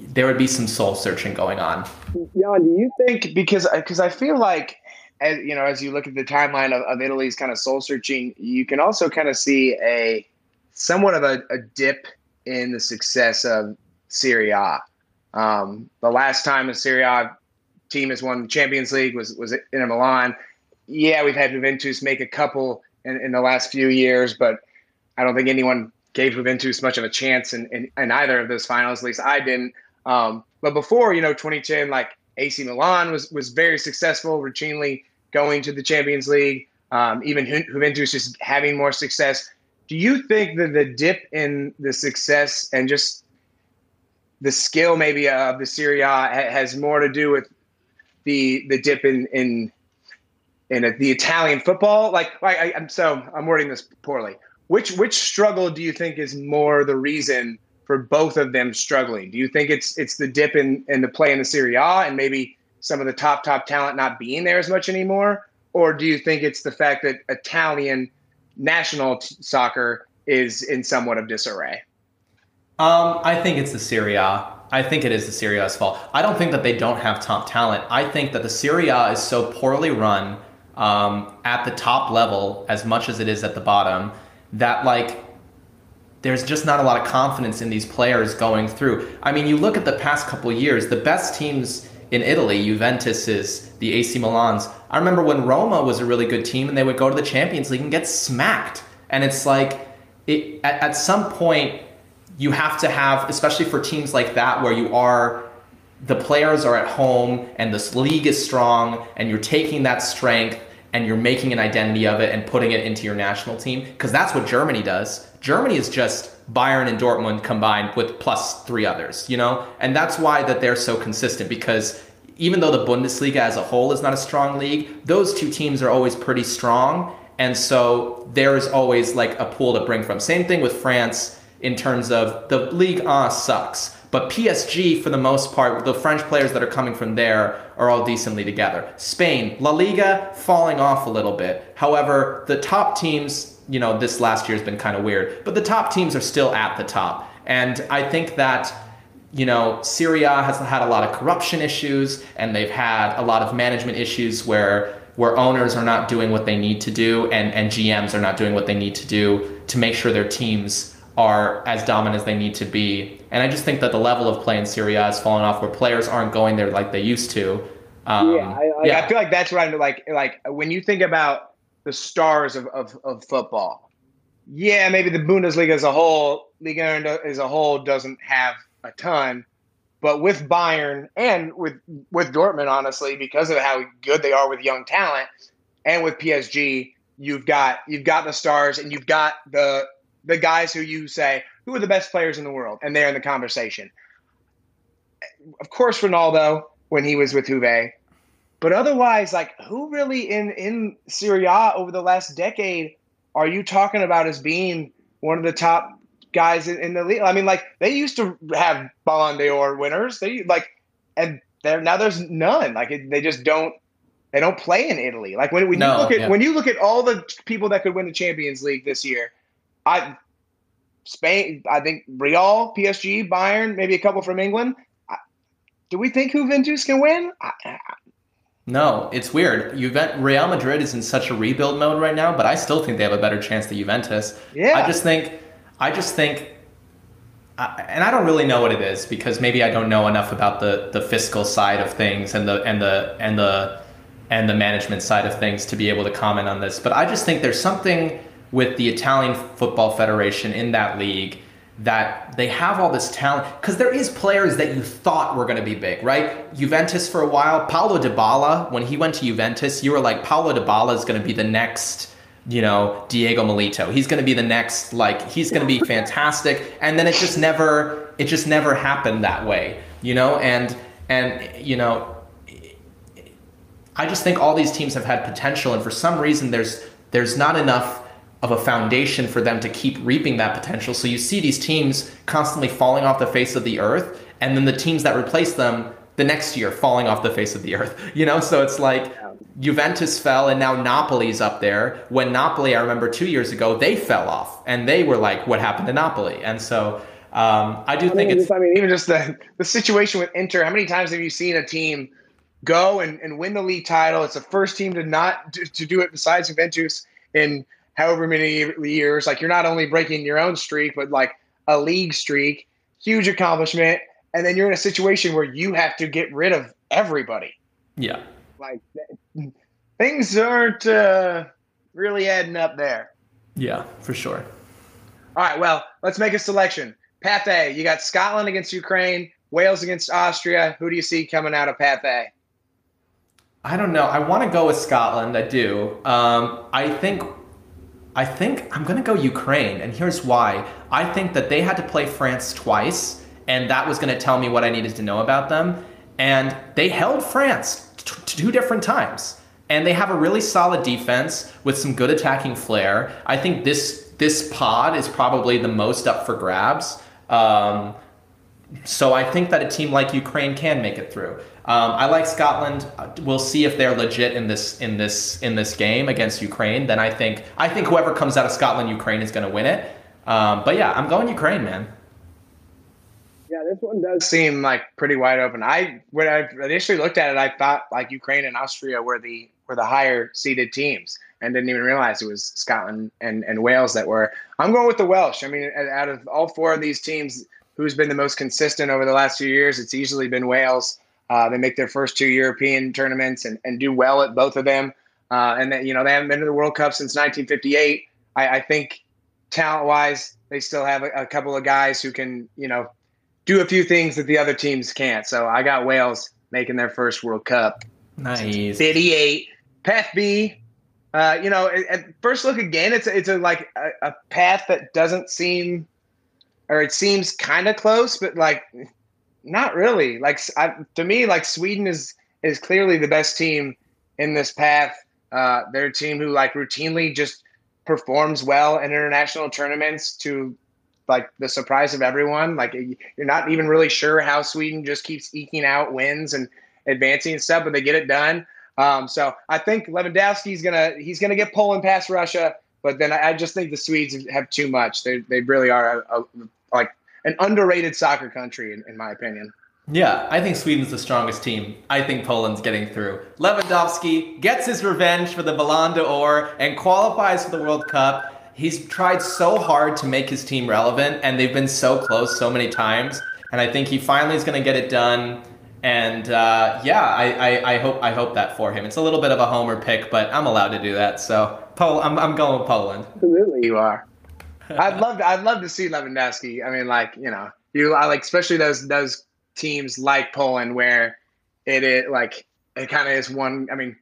there would be some soul searching going on. Jan, do you think because because I feel like as you know as you look at the timeline of, of Italy's kind of soul searching, you can also kind of see a somewhat of a, a dip in the success of Serie A. Um, the last time a Serie A team has won the Champions League was was Inter Milan yeah, we've had Juventus make a couple in, in the last few years, but I don't think anyone gave Juventus much of a chance in, in, in either of those finals. At least I didn't. Um, but before, you know, 2010, like AC Milan was was very successful, routinely going to the Champions League. Um, even Juventus just having more success. Do you think that the dip in the success and just the skill maybe of the Serie A has more to do with the the dip in in in the Italian football? Like, I, I'm so I'm wording this poorly. Which which struggle do you think is more the reason for both of them struggling? Do you think it's it's the dip in in the play in the Serie A and maybe some of the top top talent not being there as much anymore, or do you think it's the fact that Italian national t- soccer is in somewhat of disarray? Um, I think it's the Serie A. I think it is the Serie A's fault. I don't think that they don't have top talent. I think that the Serie A is so poorly run um, at the top level as much as it is at the bottom that like there's just not a lot of confidence in these players going through. I mean, you look at the past couple years, the best teams in Italy, Juventus the AC Milans. I remember when Roma was a really good team and they would go to the Champions League and get smacked. And it's like, it, at, at some point, you have to have, especially for teams like that, where you are the players are at home and this league is strong and you're taking that strength and you're making an identity of it and putting it into your national team because that's what Germany does. Germany is just Bayern and Dortmund combined with plus three others, you know? And that's why that they're so consistent because even though the Bundesliga as a whole is not a strong league, those two teams are always pretty strong. And so there is always like a pool to bring from. Same thing with France in terms of the league ah sucks. But PSG, for the most part, the French players that are coming from there are all decently together. Spain, La Liga, falling off a little bit. However, the top teams, you know, this last year has been kind of weird, but the top teams are still at the top. And I think that you know, Serie A has had a lot of corruption issues and they've had a lot of management issues where where owners are not doing what they need to do and, and GMs are not doing what they need to do to make sure their teams are as dominant as they need to be. And I just think that the level of play in Serie A has fallen off where players aren't going there like they used to. Um, yeah, I, like, yeah, I feel like that's what I'm like. Like when you think about the stars of, of, of football, yeah, maybe the Bundesliga as a whole, Liga as a whole doesn't have a ton. But with Bayern and with with Dortmund, honestly, because of how good they are with young talent, and with PSG, you've got you've got the stars and you've got the the guys who you say who are the best players in the world, and they're in the conversation. Of course, Ronaldo when he was with Juve, but otherwise, like who really in in Serie A over the last decade are you talking about as being one of the top guys in, in, the league. I mean, like they used to have Ballon d'Or winners. They like, and there now there's none. Like it, they just don't. They don't play in Italy. Like when, when no, you look at yeah. when you look at all the people that could win the Champions League this year, I Spain. I think Real, PSG, Bayern, maybe a couple from England. I, do we think Juventus can win? I, no, it's weird. Juventus, Real Madrid is in such a rebuild mode right now, but I still think they have a better chance than Juventus. Yeah. I just think I just think, and I don't really know what it is because maybe I don't know enough about the the fiscal side of things and the and the and the and the management side of things to be able to comment on this. But I just think there's something with the Italian Football Federation in that league that they have all this talent because there is players that you thought were going to be big, right? Juventus for a while, Paulo Dybala, when he went to Juventus, you were like Paulo Dybala is going to be the next you know, Diego Milito. He's going to be the next like he's going to be fantastic and then it just never it just never happened that way, you know? And and you know, I just think all these teams have had potential and for some reason there's there's not enough of a foundation for them to keep reaping that potential. So you see these teams constantly falling off the face of the earth and then the teams that replace them the next year falling off the face of the earth. *laughs* You know, so it's like Juventus fell and now Napoli's up there. When Napoli, I remember two years ago, they fell off and they were like, what happened to Napoli? And so um, I do I think mean, it's. I mean, even just the, the situation with Inter, how many times have you seen a team go and, and win the league title? It's the first team to not to, to do it besides Juventus in however many years. Like you're not only breaking your own streak, but like a league streak. Huge accomplishment and then you're in a situation where you have to get rid of everybody. Yeah. Like things aren't uh, really adding up there. Yeah, for sure. All right, well, let's make a selection. Path A, you got Scotland against Ukraine, Wales against Austria. Who do you see coming out of Path A? I don't know. I want to go with Scotland. I do. Um, I think I think I'm going to go Ukraine, and here's why. I think that they had to play France twice, and that was going to tell me what I needed to know about them. And they held France t- two different times, and they have a really solid defense with some good attacking flair. I think this this pod is probably the most up for grabs. Um, so I think that a team like Ukraine can make it through. Um, I like Scotland. We'll see if they're legit in this in this in this game against Ukraine. Then I think I think whoever comes out of Scotland Ukraine is going to win it. Um, but yeah, I'm going Ukraine, man. Yeah, this one does seem like pretty wide open. I when I initially looked at it, I thought like Ukraine and Austria were the were the higher seeded teams, and didn't even realize it was Scotland and, and Wales that were. I'm going with the Welsh. I mean, out of all four of these teams, who's been the most consistent over the last few years? It's easily been Wales. Uh, they make their first two European tournaments and, and do well at both of them. Uh, and that you know they haven't been to the World Cup since 1958. I, I think talent wise, they still have a, a couple of guys who can you know do a few things that the other teams can't. So I got Wales making their first World Cup. Nice. 58. Path B, Uh, you know, at, at, first look again, it's a, it's a like a, a path that doesn't seem, or it seems kind of close, but like not really. Like I, to me, like Sweden is is clearly the best team in this path. Uh, they're a team who like routinely just performs well in international tournaments to like the surprise of everyone. Like you're not even really sure how Sweden just keeps eking out wins and advancing and stuff, but they get it done. Um, so I think Lewandowski's gonna he's gonna get Poland past Russia, but then I, I just think the Swedes have too much. They they really are a, a, like an underrated soccer country, in, in my opinion. Yeah, I think Sweden's the strongest team. I think Poland's getting through. Lewandowski gets his revenge for the Ballon d'Or and qualifies for the World Cup. He's tried so hard to make his team relevant, and they've been so close so many times. And I think he finally is going to get it done. And uh, yeah, I, I, I, hope I hope that for him. It's a little bit of a homer pick, but I'm allowed to do that. So Pol- I'm, I'm going with Poland. Absolutely, you are. I'd love to, I'd love to see Lewandowski. I mean, like you know, you I like especially those those teams like Poland where it is like it kind of is one. I mean,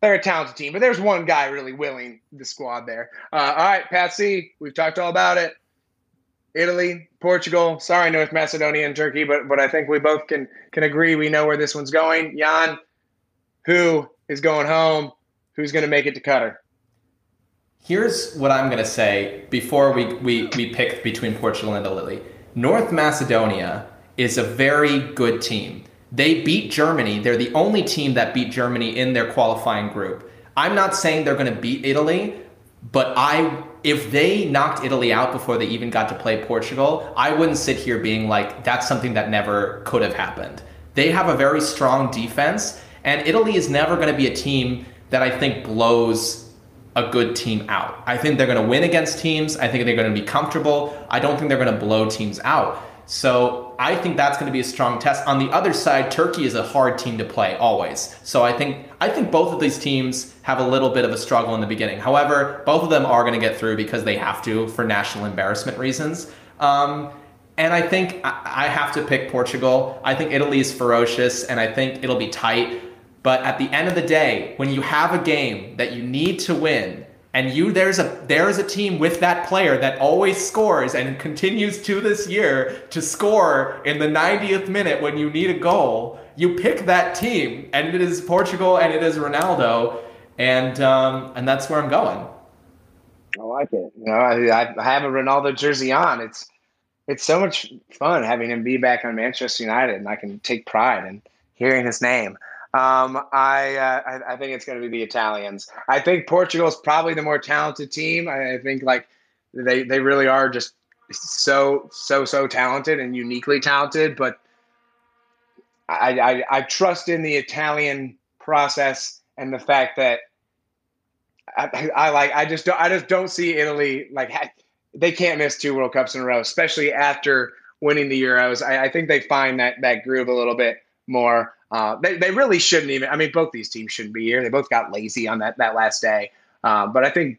they're a talented team, but there's one guy really willing the squad there. Uh, all right, Path C, we've talked all about it. Italy, Portugal. Sorry, North Macedonia and Turkey, but but I think we both can can agree we know where this one's going. Jan, who is going home? Who's going to make it to Qatar? Here's what I'm going to say before we, we, we pick between Portugal and Italy. North Macedonia is a very good team. They beat Germany. They're the only team that beat Germany in their qualifying group. I'm not saying they're going to beat Italy, but I if they knocked Italy out before they even got to play Portugal, I wouldn't sit here being like that's something that never could have happened. They have a very strong defense, and Italy is never going to be a team that I think blows a good team out. I think they're going to win against teams. I think they're going to be comfortable. I don't think they're going to blow teams out. So I think that's going to be a strong test. On the other side, Turkey is a hard team to play always. So I think I think both of these teams have a little bit of a struggle in the beginning. However, both of them are going to get through because they have to for national embarrassment reasons. Um, and I think I have to pick Portugal. I think Italy is ferocious, and I think it'll be tight. But at the end of the day, when you have a game that you need to win, and you there's a there's a team with that player that always scores and continues to this year to score in the 90th minute when you need a goal you pick that team and it is portugal and it is ronaldo and um, and that's where i'm going. I like it. You know I, I have a ronaldo jersey on. It's it's so much fun having him be back on manchester united and i can take pride in hearing his name um, I, uh, I, I think it's going to be the Italians. I think Portugal is probably the more talented team. I, I think like they they really are just so so so talented and uniquely talented. But I, I I trust in the Italian process and the fact that I, I like I just don't I just don't see Italy like they can't miss two World Cups in a row, especially after winning the Euros. I, I think they find that that groove a little bit more. Uh, they, they really shouldn't even. I mean, both these teams shouldn't be here. They both got lazy on that that last day. Uh, but I think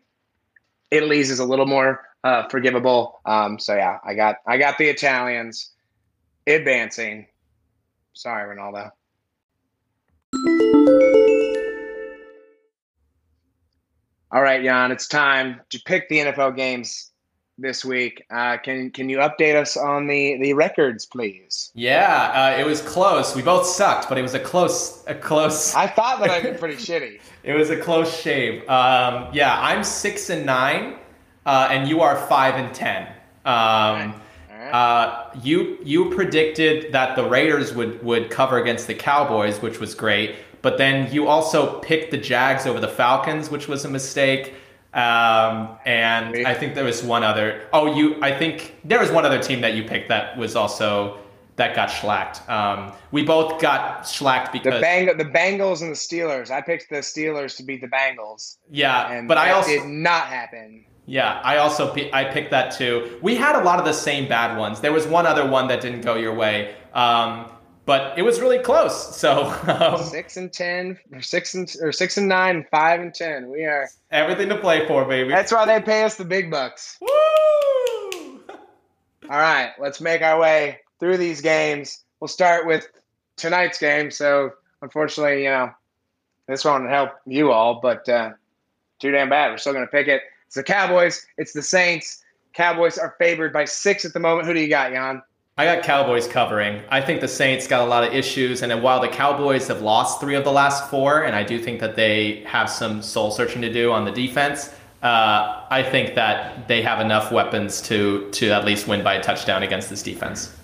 Italy's is a little more uh, forgivable. Um, so yeah, I got I got the Italians advancing. Sorry, Ronaldo. All right, Jan, it's time to pick the NFL games this week. Uh, can can you update us on the the records, please? Yeah, uh, it was close. We both sucked, but it was a close a close. I thought that I did *laughs* pretty shitty. It was a close shave. Um, yeah, I'm six and nine, uh, and you are five and ten. Um, uh, you you predicted that the Raiders would would cover against the Cowboys, which was great. But then you also picked the Jags over the Falcons, which was a mistake. Um, and I think there was one other. Oh, you. I think there was one other team that you picked that was also that got schlacked. Um, we both got schlacked because the, Bang- the Bengals and the Steelers. I picked the Steelers to beat the Bengals. Yeah, and but I also did not happen. Yeah, I also I picked that too. We had a lot of the same bad ones. There was one other one that didn't go your way. Um, but it was really close. *laughs* So um, six and ten, or six and or six and nine, five and ten. We are everything to play for, baby. That's why they pay us the big bucks. Woo! All right, let's make our way through these games. We'll start with tonight's game. So unfortunately, you know, this won't help you all, but uh, too damn bad. We're still going to pick it. It's the Cowboys. It's the Saints. Cowboys are favored by six at the moment. Who do you got, Jan? I got Cowboys covering. I think the Saints got a lot of issues, and while the Cowboys have lost three of the last four, and I do think that they have some soul searching to do on the defense, uh, I think that they have enough weapons to to at least win by a touchdown against this defense.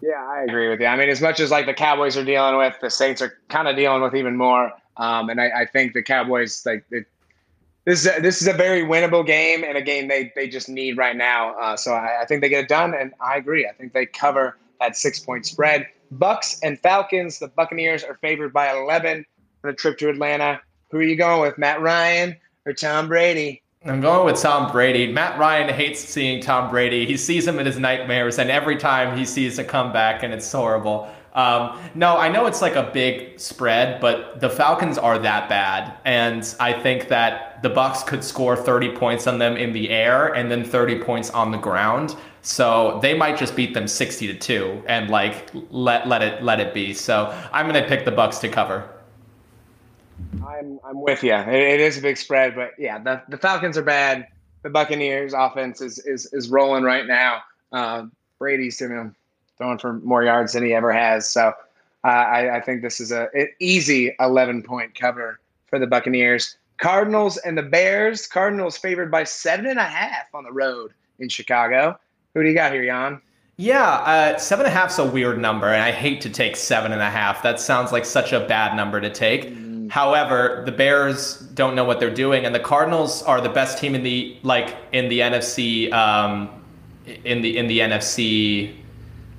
Yeah, I agree with you. I mean, as much as like the Cowboys are dealing with, the Saints are kind of dealing with even more. Um, and I, I, think the Cowboys like it, this is a, this is a very winnable game and a game they they just need right now. Uh, so I, I, think they get it done, and I agree. I think they cover that six point spread. Bucks and Falcons. The Buccaneers are favored by eleven for the trip to Atlanta. Who are you going with, Matt Ryan or Tom Brady? I'm going with Tom Brady. Matt Ryan hates seeing Tom Brady. He sees him in his nightmares, and every time he sees a comeback, and it's horrible. Um, no, I know it's like a big spread, but the Falcons are that bad, and I think that the Bucks could score 30 points on them in the air and then 30 points on the ground. So they might just beat them 60 to two and like let let it let it be. So I'm gonna pick the Bucks to cover. I'm I'm with you. It, it is a big spread, but yeah, the, the Falcons are bad. The Buccaneers offense is is, is rolling right now. Uh, Brady's you throwing for more yards than he ever has. So uh, I, I, think this is a an easy 11 point cover for the Buccaneers. Cardinals and the Bears. Cardinals favored by seven and a half on the road in Chicago. Who do you got here, Jan? Yeah, uh, seven and a half's a weird number, and I hate to take seven and a half. That sounds like such a bad number to take. Mm. However, the Bears don't know what they're doing, and the Cardinals are the best team in the like in the NFC um, in the in the NFC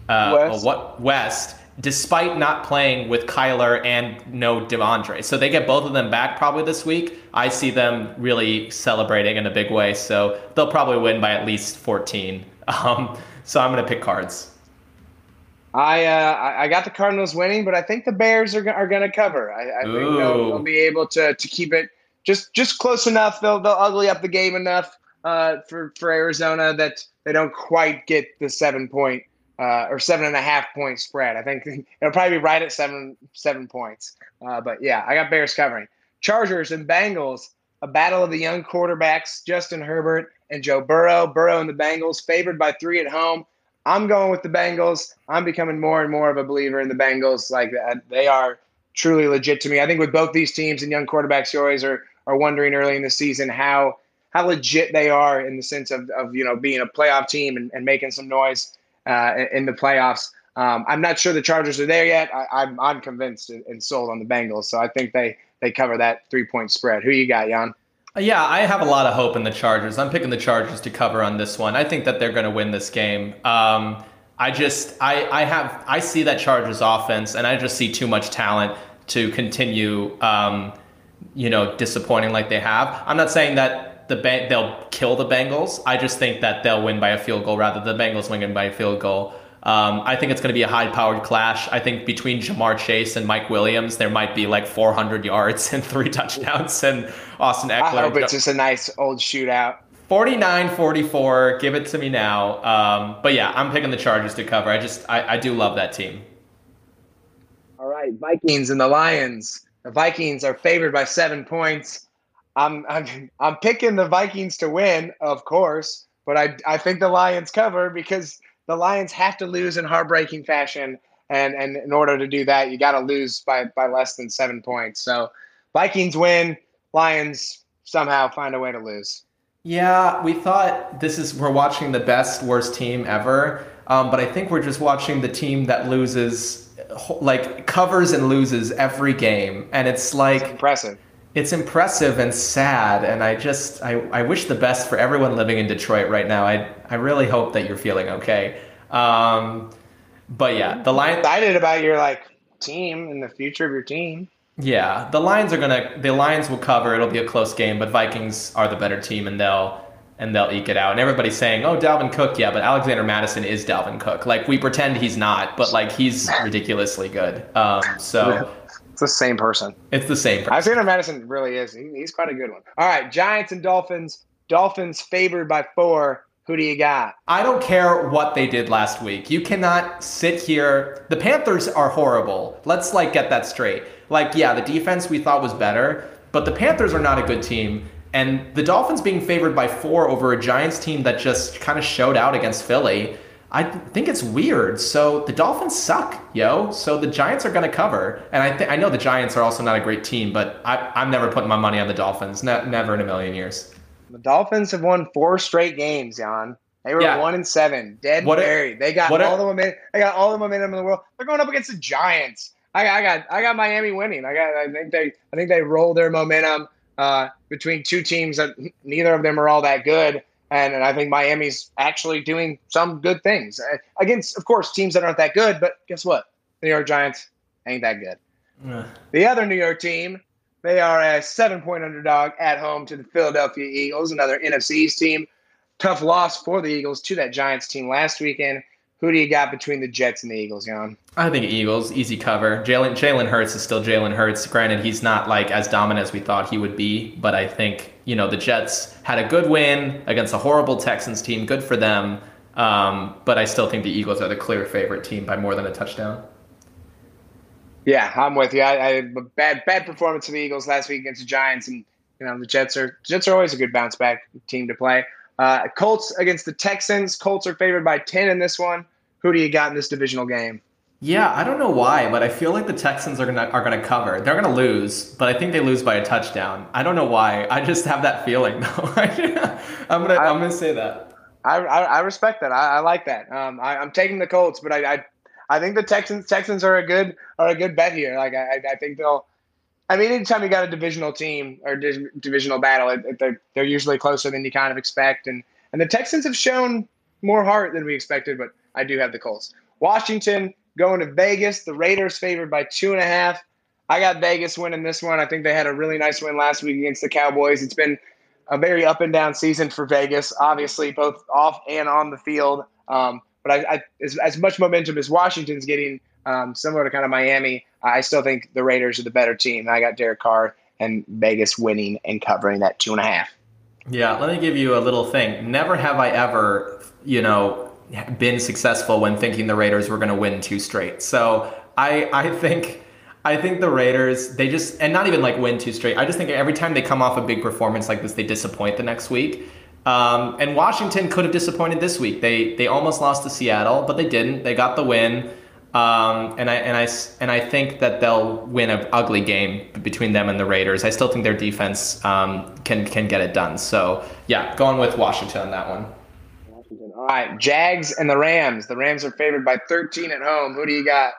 uh, West. what West, despite not playing with Kyler and no DeAndre. So they get both of them back probably this week. I see them really celebrating in a big way. So they'll probably win by at least 14. *laughs* Um, so I'm going to pick cards. I uh, I got the Cardinals winning, but I think the Bears are, are going to cover. I, I think they'll, they'll, be able to, to keep it just just close enough. They'll they'll ugly up the game enough uh, for for Arizona that they don't quite get the seven point uh, or seven and a half point spread. I think *laughs* it'll probably be right at seven seven points. Uh, but yeah, I got Bears covering. Chargers and Bengals, a battle of the young quarterbacks, Justin Herbert and Joe Burrow. Burrow and the Bengals favored by three at home. I'm going with the Bengals. I'm becoming more and more of a believer in the Bengals. Like uh, they are truly legit to me. I think with both these teams and young quarterbacks, you always are are wondering early in the season how how legit they are in the sense of, of you know being a playoff team and, and making some noise uh, in the playoffs. Um, I'm not sure the Chargers are there yet. I, am I'm, convinced and sold on the Bengals, so I think they they cover that three point spread. Who you got, Jan? Uh, yeah, I have a lot of hope in the Chargers. I'm picking the Chargers to cover on this one. I think that they're going to win this game. Um, I just I I have I see that Chargers offense, and I just see too much talent to continue. Um, you know, disappointing like they have. I'm not saying that the ba- they'll kill the Bengals. I just think that they'll win by a field goal rather than the Bengals winning by a field goal. Um, I think it's going to be a high-powered clash. I think between Ja'Marr Chase and Mike Williams, there might be like 400 yards *laughs* and three touchdowns, and Austin Ekeler. I hope it's just a nice old shootout. 49-44. Give it to me now. Um, but yeah, I'm picking the Chargers to cover. I just I, I do love that team. All right, Vikings and the Lions. The Vikings are favored by seven points. I'm I'm I'm picking the Vikings to win, of course, but I I think the Lions cover because the Lions have to lose in heartbreaking fashion, and and in order to do that, you got to lose by by less than seven points. So Vikings win, Lions somehow find a way to lose. Yeah, we thought this is we're watching the best worst team ever, um, but I think we're just watching the team that loses, like covers and loses every game, and it's like it's impressive it's impressive and sad and i just I, I wish the best for everyone living in detroit right now. I, I really hope that you're feeling okay. Um, but yeah the lions excited about your like team and the future of your team. Yeah the lions are gonna the lions will cover. It'll be a close game but vikings are the better team and they'll and they'll eke it out. And everybody's saying oh dalvin cook. Yeah but alexander mattison is dalvin cook. Like we pretend he's not but like he's ridiculously good. Um, so it's the same person. It's the same person. Alexander Mattison really is. He, he's quite a good one. All right, Giants and Dolphins. Dolphins favored by four. Who do you got? I don't care what they did last week. You cannot sit here. The Panthers are horrible. Let's like get that straight. Like, yeah, the defense we thought was better, but the Panthers are not a good team. And the Dolphins being favored by four over a Giants team that just kind of showed out against Philly, I think it's weird. So the Dolphins suck, yo. So the Giants are going to cover. And I, th- I know the Giants are also not a great team, but I, I'm never putting my money on the Dolphins. Ne- never in a million years. The Dolphins have won four straight games, Jan. They were yeah. one and seven, dead what buried. They got all the momentum. They got all the momentum in the world. They're going up against the Giants. I, I got I got Miami winning. I got I think they I think they roll their momentum uh, between two teams that neither of them are all that good. And, and I think Miami's actually doing some good things uh, against, of course, teams that aren't that good. But guess what? The New York Giants ain't that good. Yeah. The other New York team, they are a seven point underdog at home to the Philadelphia Eagles, another NFC East team tough loss for the Eagles to that Giants team last weekend. Who do you got between the Jets and the Eagles, Jan? I think Eagles, easy cover. Jalen Jalen Hurts is still Jalen Hurts. Granted, he's not like as dominant as we thought he would be, but I think you know the Jets had a good win against a horrible Texans team. Good for them. Um, but I still think the Eagles are the clear favorite team by more than a touchdown. Yeah, I'm with you. I, I bad bad performance of the Eagles last week against the Giants, and you know the Jets are Jets are always a good bounce back team to play. Uh, Colts against the Texans. Colts are favored by 10 in this one. Who do you got in this divisional game? Yeah, I don't know why, but I feel like the Texans are gonna are gonna cover. They're gonna lose, but I think they lose by a touchdown. I don't know why. I just have that feeling *laughs* though. *laughs* I'm gonna I, am gonna say that. I, I, I respect that. I, I like that. Um, I, am taking the Colts, but I, I I think the Texans Texans are a good are a good bet here. Like I I think they'll I mean, anytime you got a divisional team or divisional battle, it, it, they're, they're usually closer than you kind of expect. And, and the Texans have shown more heart than we expected, but I do have the Colts. Washington going to Vegas. The Raiders favored by two and a half. I got Vegas winning this one. I think they had a really nice win last week against the Cowboys. It's been a very up and down season for Vegas, obviously, both off and on the field. Um, but I, I, as, as much momentum as Washington's getting, um, similar to kind of Miami, I still think the Raiders are the better team. I got Derek Carr and Vegas winning and covering that two and a half. Yeah, let me give you a little thing. Never have I ever, you know, been successful when thinking the Raiders were going to win two straight. So I, I think. I think the Raiders, they just, and not even like win two straight. I just think every time they come off a big performance like this, they disappoint the next week. Um, and Washington could have disappointed this week. They they almost lost to Seattle, but they didn't. They got the win. Um, and I and I and I think that they'll win an ugly game between them and the Raiders. I still think their defense um, can can get it done. So yeah, going with Washington on that one. Washington. All right, Jags and the Rams. The Rams are favored by 13 at home. Who do you got?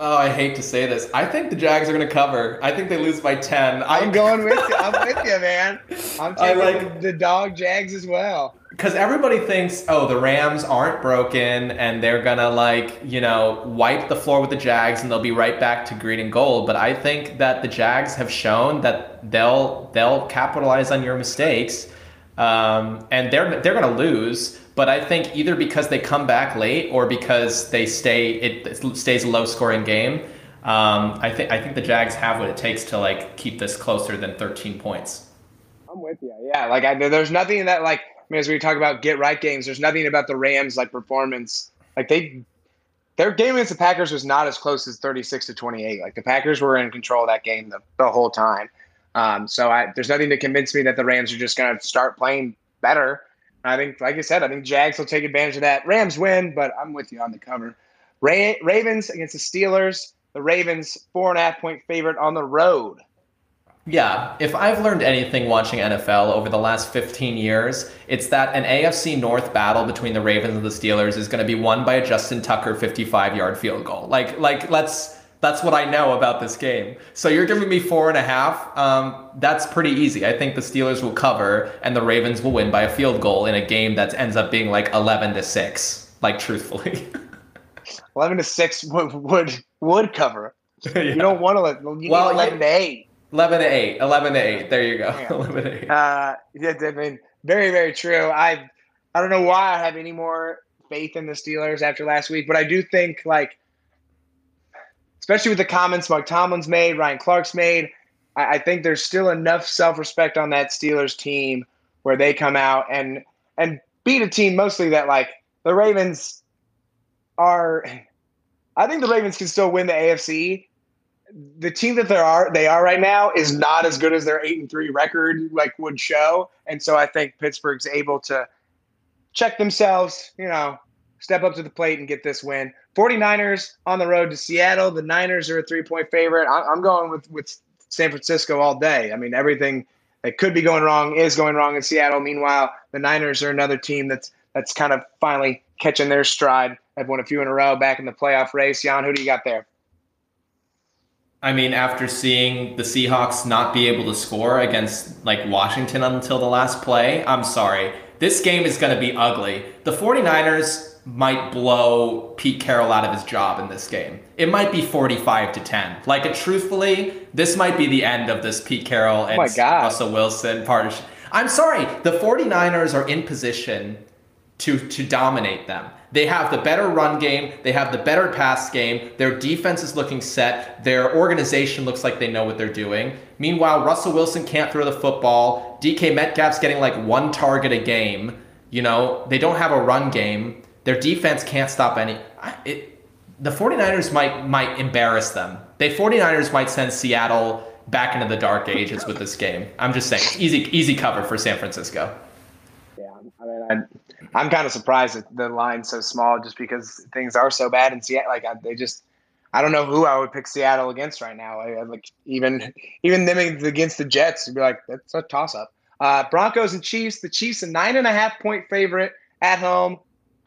Oh, I hate to say this. I think the Jags are going to cover. I think they lose by 10. I'm going with you. I'm with you, man. *laughs* I'm taking like, the dog Jags as well because everybody thinks, oh, the Rams aren't broken and they're gonna like, you know, wipe the floor with the Jags and they'll be right back to green and gold. But I think that the Jags have shown that they'll they'll capitalize on your mistakes, um, and they're they're gonna lose. But I think either because they come back late or because they stay it stays a low scoring game. Um, I think I think the Jags have what it takes to like keep this closer than 13 points. I'm with you. Yeah, like I, there's nothing that like I mean, as we talk about get right games, there's nothing about the Rams like performance. Like they, their game against the Packers was not as close as 36 to 28. Like the Packers were in control of that game the, the whole time. Um, so I, there's nothing to convince me that the Rams are just going to start playing better. I think, like I said, I think Jags will take advantage of that. Rams win, but I'm with you on the cover. Ra- Ravens against the Steelers. The Ravens four and a half point favorite on the road. Yeah, if I've learned anything watching NFL over the last 15 years, it's that an AFC North battle between the Ravens and the Steelers is going to be won by a Justin Tucker 55-yard field goal. Like, like let's that's what I know about this game. So you're giving me four and a half. Um, that's pretty easy. I think the Steelers will cover and the Ravens will win by a field goal in a game that ends up being like 11 to six. Like truthfully, *laughs* 11 to six would would would cover. yeah. *laughs* You don't want to let you well, 11 to eight. 11 to 8 11 to 8 there you go yeah. *laughs* 11 to 8 uh yeah i mean very very true i i don't know why i have any more faith in the steelers after last week but i do think like especially with the comments mike tomlin's made ryan clark's made I, I think there's still enough self-respect on that steelers team where they come out and and beat a team mostly that like the ravens are i think the ravens can still win the afc the team that they are they are right now is not as good as their eight and three record like would show, and so I think Pittsburgh's able to check themselves, you know, step up to the plate and get this win. 49ers on the road to Seattle. The Niners are a three point favorite. I'm going with with San Francisco all day. I mean, everything that could be going wrong is going wrong in Seattle. Meanwhile, the Niners are another team that's that's kind of finally catching their stride. They've won a few in a row back in the playoff race. Jan, who do you got there? I mean, after seeing the Seahawks not be able to score against like Washington until the last play, I'm sorry. This game is going to be ugly. The 49ers might blow Pete Carroll out of his job in this game. It might be 45 to 10. Like, it, truthfully, this might be the end of this Pete Carroll oh and oh Russell Wilson partnership. I'm sorry, the 49ers are in position to to dominate them. They have the better run game, they have the better pass game, their defense is looking set, their organization looks like they know what they're doing. Meanwhile, Russell Wilson can't throw the football. DK Metcalf's getting like one target a game. You know, they don't have a run game. Their defense can't stop any it the 49ers might might embarrass them. The 49ers might send Seattle back into the dark ages with this game. I'm just saying, easy easy cover for San Francisco. Yeah, I mean, I, I'm kind of surprised that the line's so small, just because things are so bad in Seattle. Like I, they just, I don't know who I would pick Seattle against right now. I, I like even even them against the Jets, would be like that's a toss up. Uh, Broncos and Chiefs. The Chiefs a nine and a half point favorite at home.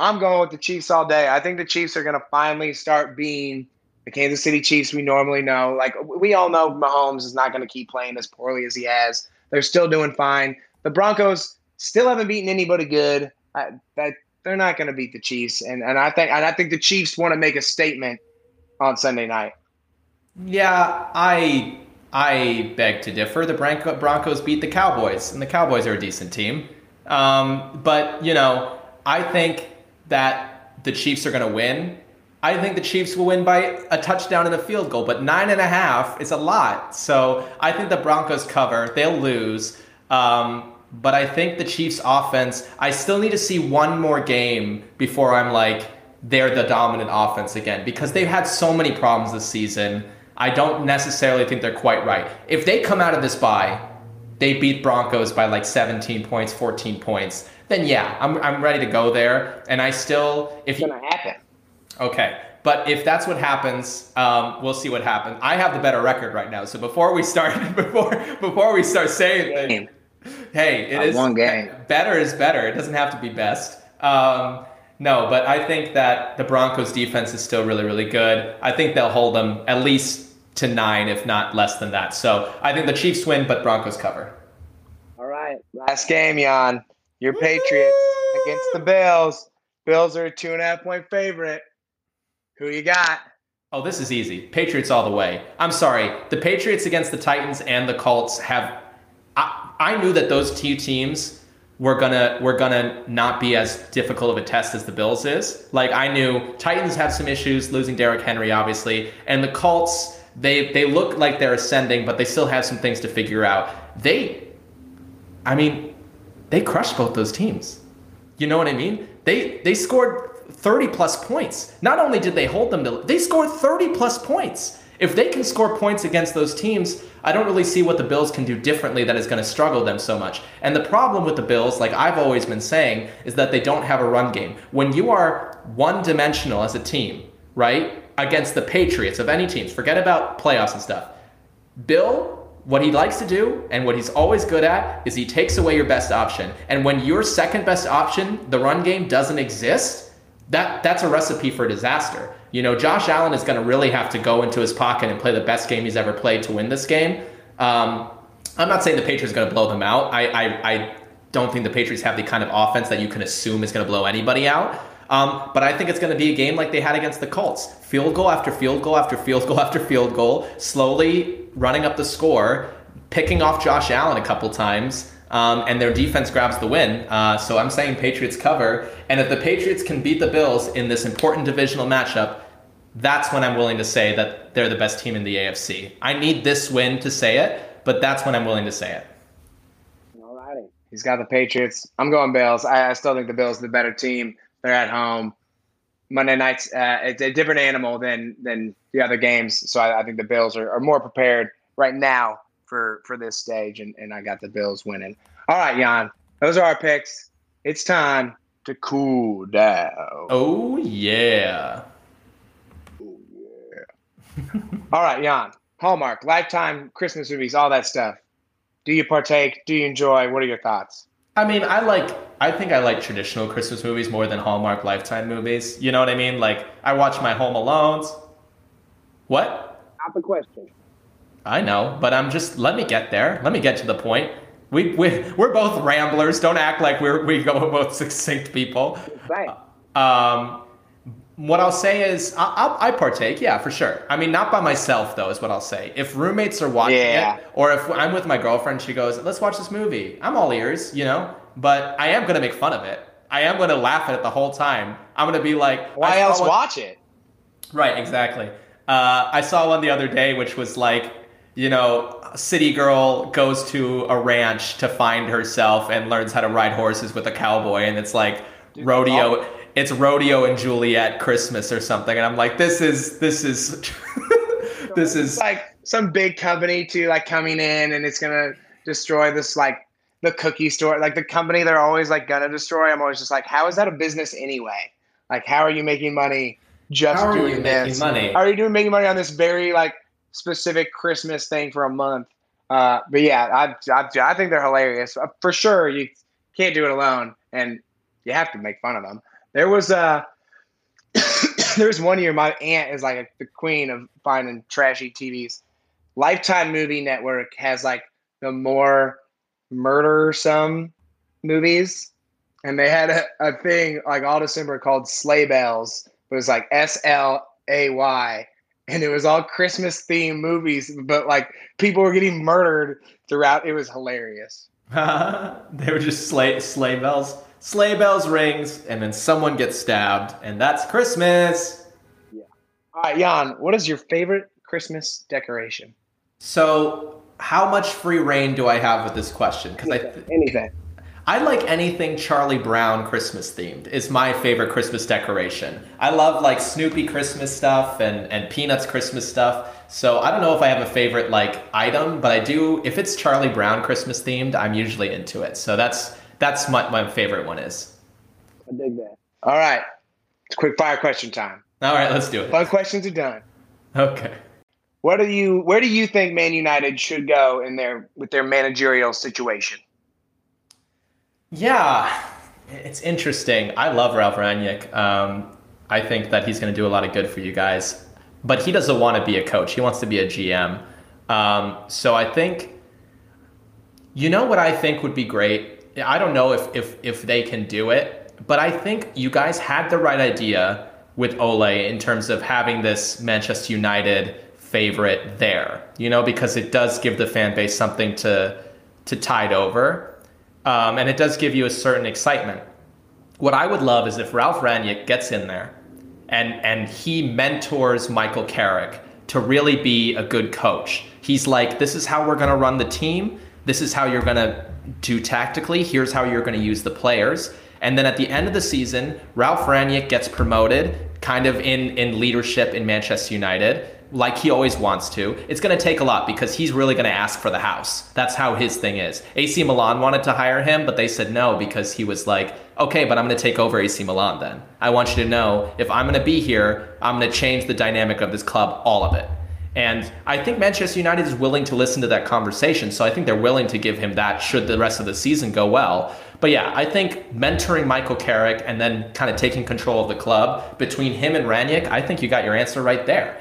I'm going with the Chiefs all day. I think the Chiefs are going to finally start being the Kansas City Chiefs we normally know. Like we all know, Mahomes is not going to keep playing as poorly as he has. They're still doing fine. The Broncos still haven't beaten anybody good. I, they're not going to beat the Chiefs, and and I think and I think the Chiefs want to make a statement on Sunday night. Yeah, I I beg to differ. The Bronco, Broncos beat the Cowboys, and the Cowboys are a decent team. Um, but you know, I think that the Chiefs are going to win. I think the Chiefs will win by a touchdown and a field goal, but nine and a half is a lot. So I think the Broncos cover. They'll lose. Um, but I think the Chiefs offense, I still need to see one more game before I'm like, they're the dominant offense again because they've had so many problems this season. I don't necessarily think they're quite right. If they come out of this bye, they beat Broncos by like 17 points, 14 points, then yeah, I'm, I'm ready to go there. And I still, if it's gonna happen. Okay. But if that's what happens, um, we'll see what happens. I have the better record right now. So before we start, *laughs* before before we start saying hey, it is one game. Better is better. It doesn't have to be best. Um, no, but I think that the Broncos defense is still really, really good. I think they'll hold them at least to nine, if not less than that. So I think the Chiefs win, but Broncos cover. All right. Last game, Jan. Your Patriots against the Bills. Bills are a two and a half point favorite. Who you got? Oh, this is easy. Patriots all the way. I'm sorry. The Patriots against the Titans and the Colts have I, I knew that those two teams were gonna were gonna not be as difficult of a test as the Bills is. Like I knew Titans have some issues losing Derrick Henry, obviously, and the Colts they they look like they're ascending, but they still have some things to figure out. They, I mean, they crushed both those teams. You know what I mean? They they scored 30 plus points. Not only did they hold them to, they scored 30 plus points. If they can score points against those teams, I don't really see what the Bills can do differently that is going to struggle them so much. And the problem with the Bills, like I've always been saying, is that they don't have a run game. When you are one dimensional as a team, right, against the Patriots of any teams, forget about playoffs and stuff. Bill what he likes to do and what he's always good at is he takes away your best option. And when your second best option, the run game, doesn't exist, that that's a recipe for disaster. You know, Josh Allen is going to really have to go into his pocket and play the best game he's ever played to win this game. Um, I'm not saying the Patriots are going to blow them out. I, I, I don't think the Patriots have the kind of offense that you can assume is going to blow anybody out. Um, but I think it's going to be a game like they had against the Colts. Field goal after field goal after field goal after field goal, slowly running up the score, picking off Josh Allen a couple times, um, and their defense grabs the win. Uh, so I'm saying Patriots cover. And if the Patriots can beat the Bills in this important divisional matchup, that's when I'm willing to say that they're the best team in the AFC. I need this win to say it, but that's when I'm willing to say it. All righty. He's got the Patriots. I'm going Bills. I, I still think the Bills are the better team. They're at home. Monday nights. Uh, it's a different animal than than the other games. So I, I think the Bills are, are, more prepared right now for for this stage, and, and I got the Bills winning. All right, Jan, those are our picks. It's time to cool down. Oh yeah. Oh yeah. *laughs* all right, Jan. Hallmark, Lifetime, Christmas movies, all that stuff. Do you partake? Do you enjoy? What are your thoughts? I mean, I like. I think I like traditional Christmas movies more than Hallmark Lifetime movies. You know what I mean? Like, I watch my Home Alones. What? Not the question. I know, but I'm just. Let me get there. Let me get to the point. We we we're both ramblers. Don't act like we're we go both *laughs* succinct people. Right. Um, what I'll say is I, I, I, partake, yeah, for sure. I mean, not by myself though, is what I'll say. If roommates are watching yeah. it, or if I'm with my girlfriend, she goes, "Let's watch this movie." I'm all ears, you know. But I am gonna make fun of it. I am gonna laugh at it the whole time. I'm gonna be like, "Why else one... watch it?" Right, exactly. Uh, I saw one the other day, which was like, you know, city girl goes to a ranch to find herself and learns how to ride horses with a cowboy, and it's like Dude, rodeo it's Rodeo and Juliet Christmas or something, and I'm like, this is this is *laughs* this is like some big company too, like coming in and it's gonna destroy this like the cookie store, like the company they're always like gonna destroy. I'm always just like, how is that a business anyway? Like, how are you making money just how doing this? Money? How are you doing making money on this very like specific Christmas thing for a month? Uh, but yeah, I, I, I think they're hilarious uh, for sure. You can't do it alone, and you have to make fun of them. There was uh *coughs* there was one year my aunt is like a, the queen of finding trashy TVs. Lifetime Movie Network has like the more murdersome movies, and they had a, a thing like all December called Sleigh Bells. It was like S L A Y, and it was all Christmas themed movies, but like people were getting murdered throughout. It was hilarious. *laughs* they were just sleigh sleigh bells sleigh bells rings, and then someone gets stabbed, and that's Christmas. Yeah. All right, Jan, what is your favorite Christmas decoration? So, how much free reign do I have with this question? Because I th- anything. I like anything Charlie Brown Christmas themed. Is my favorite Christmas decoration. I love like Snoopy Christmas stuff and and Peanuts Christmas stuff. So I don't know if I have a favorite like item, but I do. If it's Charlie Brown Christmas themed, I'm usually into it. So that's that's my, my favorite one is. I dig that. All right. It's quick fire question time. All right, let's do it. Fun questions are done. Okay. What do you where do you think Man United should go in their with their managerial situation? Yeah, it's interesting. I love Ralph Rangnick. Um, I think that he's going to do a lot of good for you guys, but he doesn't want to be a coach. He wants to be a GM. Um, so I think, you know, what I think would be great I don't know if, if, if they can do it, but I think you guys had the right idea with Ole in terms of having this Manchester United favorite there, you know, because it does give the fan base something to, to tide over. Um, and it does give you a certain excitement. What I would love is if Ralph Rangnick gets in there and, and he mentors Michael Carrick to really be a good coach. He's like, this is how we're going to run the team. This is how you're going to do tactically. Here's how you're going to use the players. And then at the end of the season, Ralph Rangnick gets promoted, kind of in in leadership in Manchester United, like he always wants to. It's going to take a lot because he's really going to ask for the house. That's how his thing is. AC Milan wanted to hire him, but they said no because he was like, okay, but I'm going to take over AC Milan then. I want you to know if I'm going to be here, I'm going to change the dynamic of this club, all of it. And I think Manchester United is willing to listen to that conversation. So I think they're willing to give him that should the rest of the season go well. But yeah, I think mentoring Michael Carrick and then kind of taking control of the club between him and Rangnick, I think you got your answer right there.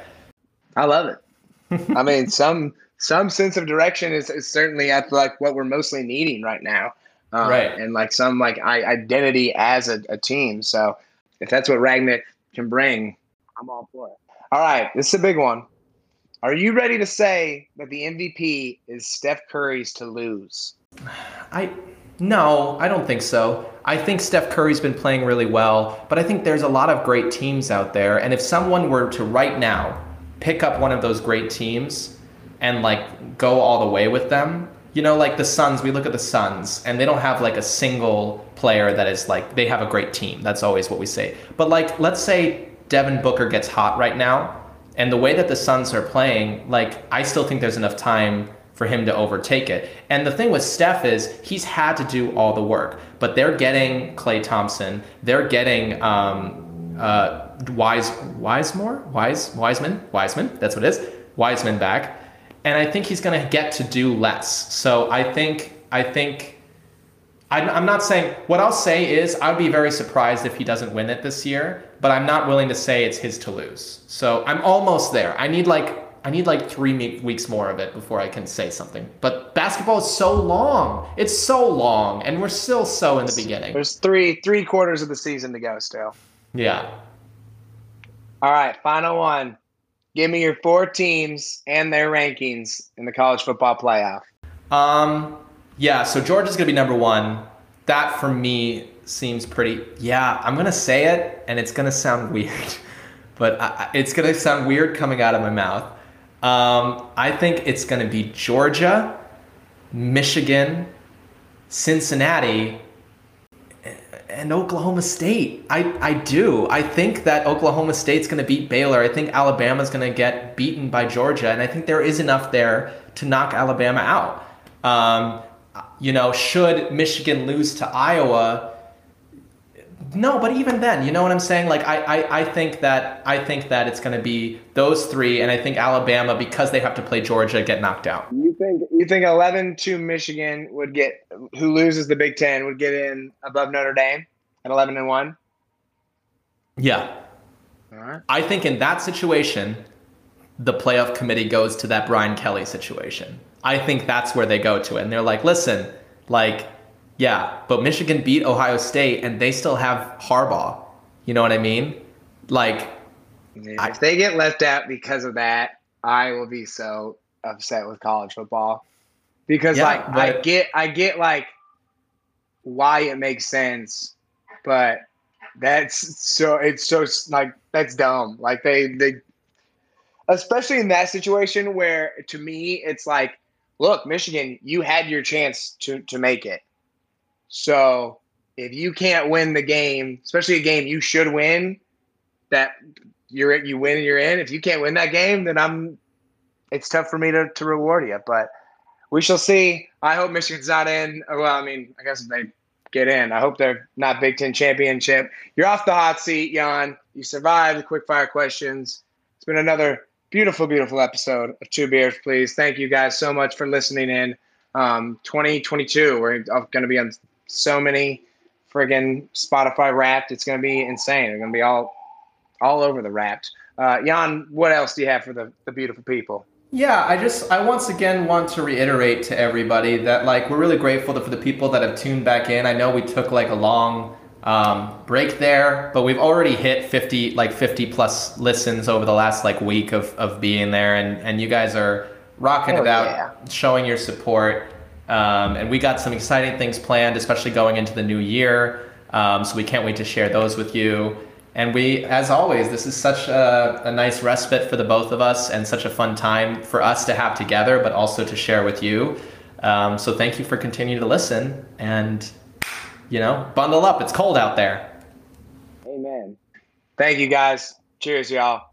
I love it. *laughs* I mean, some some sense of direction is, is certainly at like what we're mostly needing right now. Um, right. And like some like identity as a, a team. So if that's what Rangnick can bring, I'm all for it. All right, this is a big one. Are you ready to say that the MVP is Steph Curry's to lose? I no, I don't think so. I think Steph Curry's been playing really well, but I think there's a lot of great teams out there. And if someone were to right now pick up one of those great teams and like go all the way with them, you know, like the Suns, we look at the Suns and they don't have like a single player that is like, they have a great team. That's always what we say. But like, let's say Devin Booker gets hot right now and the way that the Suns are playing, like, I still think there's enough time for him to overtake it. And the thing with Steph is he's had to do all the work, but they're getting Klay Thompson, they're getting um, uh, Wise Wisemore, Wise Wiseman, Wiseman. That's what it is. Wiseman back and I think he's going to get to do less. So I think I think I'm not saying what I'll say is I would be very surprised if he doesn't win it this year, but I'm not willing to say it's his to lose. So I'm almost there. I need like I need like three weeks more of it before I can say something. But basketball is so long. It's so long, and we're still so in the beginning. There's three three quarters of the season to go still. Yeah. All right, final one. Give me your four teams and their rankings in the college football playoff. Um, yeah, so Georgia's gonna be number one. That for me seems pretty. Yeah, I'm gonna say it, and it's gonna sound *laughs* weird, but I, it's gonna sound weird coming out of my mouth. Um, I think it's gonna be Georgia, Michigan, Cincinnati, and Oklahoma State. I, I do. I think that Oklahoma State's going to beat Baylor. I think Alabama's going to get beaten by Georgia. And I think there is enough there to knock Alabama out. Um, you know, should Michigan lose to Iowa? No, but even then, you know what I'm saying? Like I, I, I think that I think that it's going to be those three, and I think Alabama because they have to play Georgia get knocked out. You think you think 11 to Michigan would get who loses the Big Ten would get in above Notre Dame at 11 and one? Yeah. All right. I think in that situation, the playoff committee goes to that Brian Kelly situation. I think that's where they go to it, and they're like, listen, like yeah, but Michigan beat Ohio State and they still have Harbaugh. You know what I mean? Like, if they get left out because of that, I will be so upset with college football because yeah, like but, I get I get like why it makes sense, but that's so it's so like that's dumb. Like they they especially in that situation where to me it's like look, Michigan, you had your chance to to make it. So if you can't win the game, especially a game you should win, that you're you win and you're in. If you can't win that game, then I'm. It's tough for me to to reward you, but we shall see. I hope Michigan's not in. Well, I mean, I guess they get in, I hope they're not Big Ten championship. You're off the hot seat, Jan. You survived the quick fire questions. It's been another beautiful, beautiful episode of Two Beers, Please. Thank you guys so much for listening in. Um, 2022, we're going to be on so many friggin' Spotify Wrapped. It's going to be insane. They're going to be all all over the Wrapped. Uh, Jan, what else do you have for the, the beautiful people? Yeah, I just I once again want to reiterate to everybody that like we're really grateful for the people that have tuned back in. I know we took like a long um, break there, but we've already hit 50 like 50 plus listens over the last like week of, of being there, and and you guys are rocking oh, it out, yeah. showing your support. Um, and we got some exciting things planned, especially going into the new year. Um, so we can't wait to share those with you. And we, as always, this is such a, a, nice respite for the both of us and such a fun time for us to have together, but also to share with you. Um, so thank you for continuing to listen and, you know, bundle up. It's cold out there. Amen. Thank you guys. Cheers, y'all.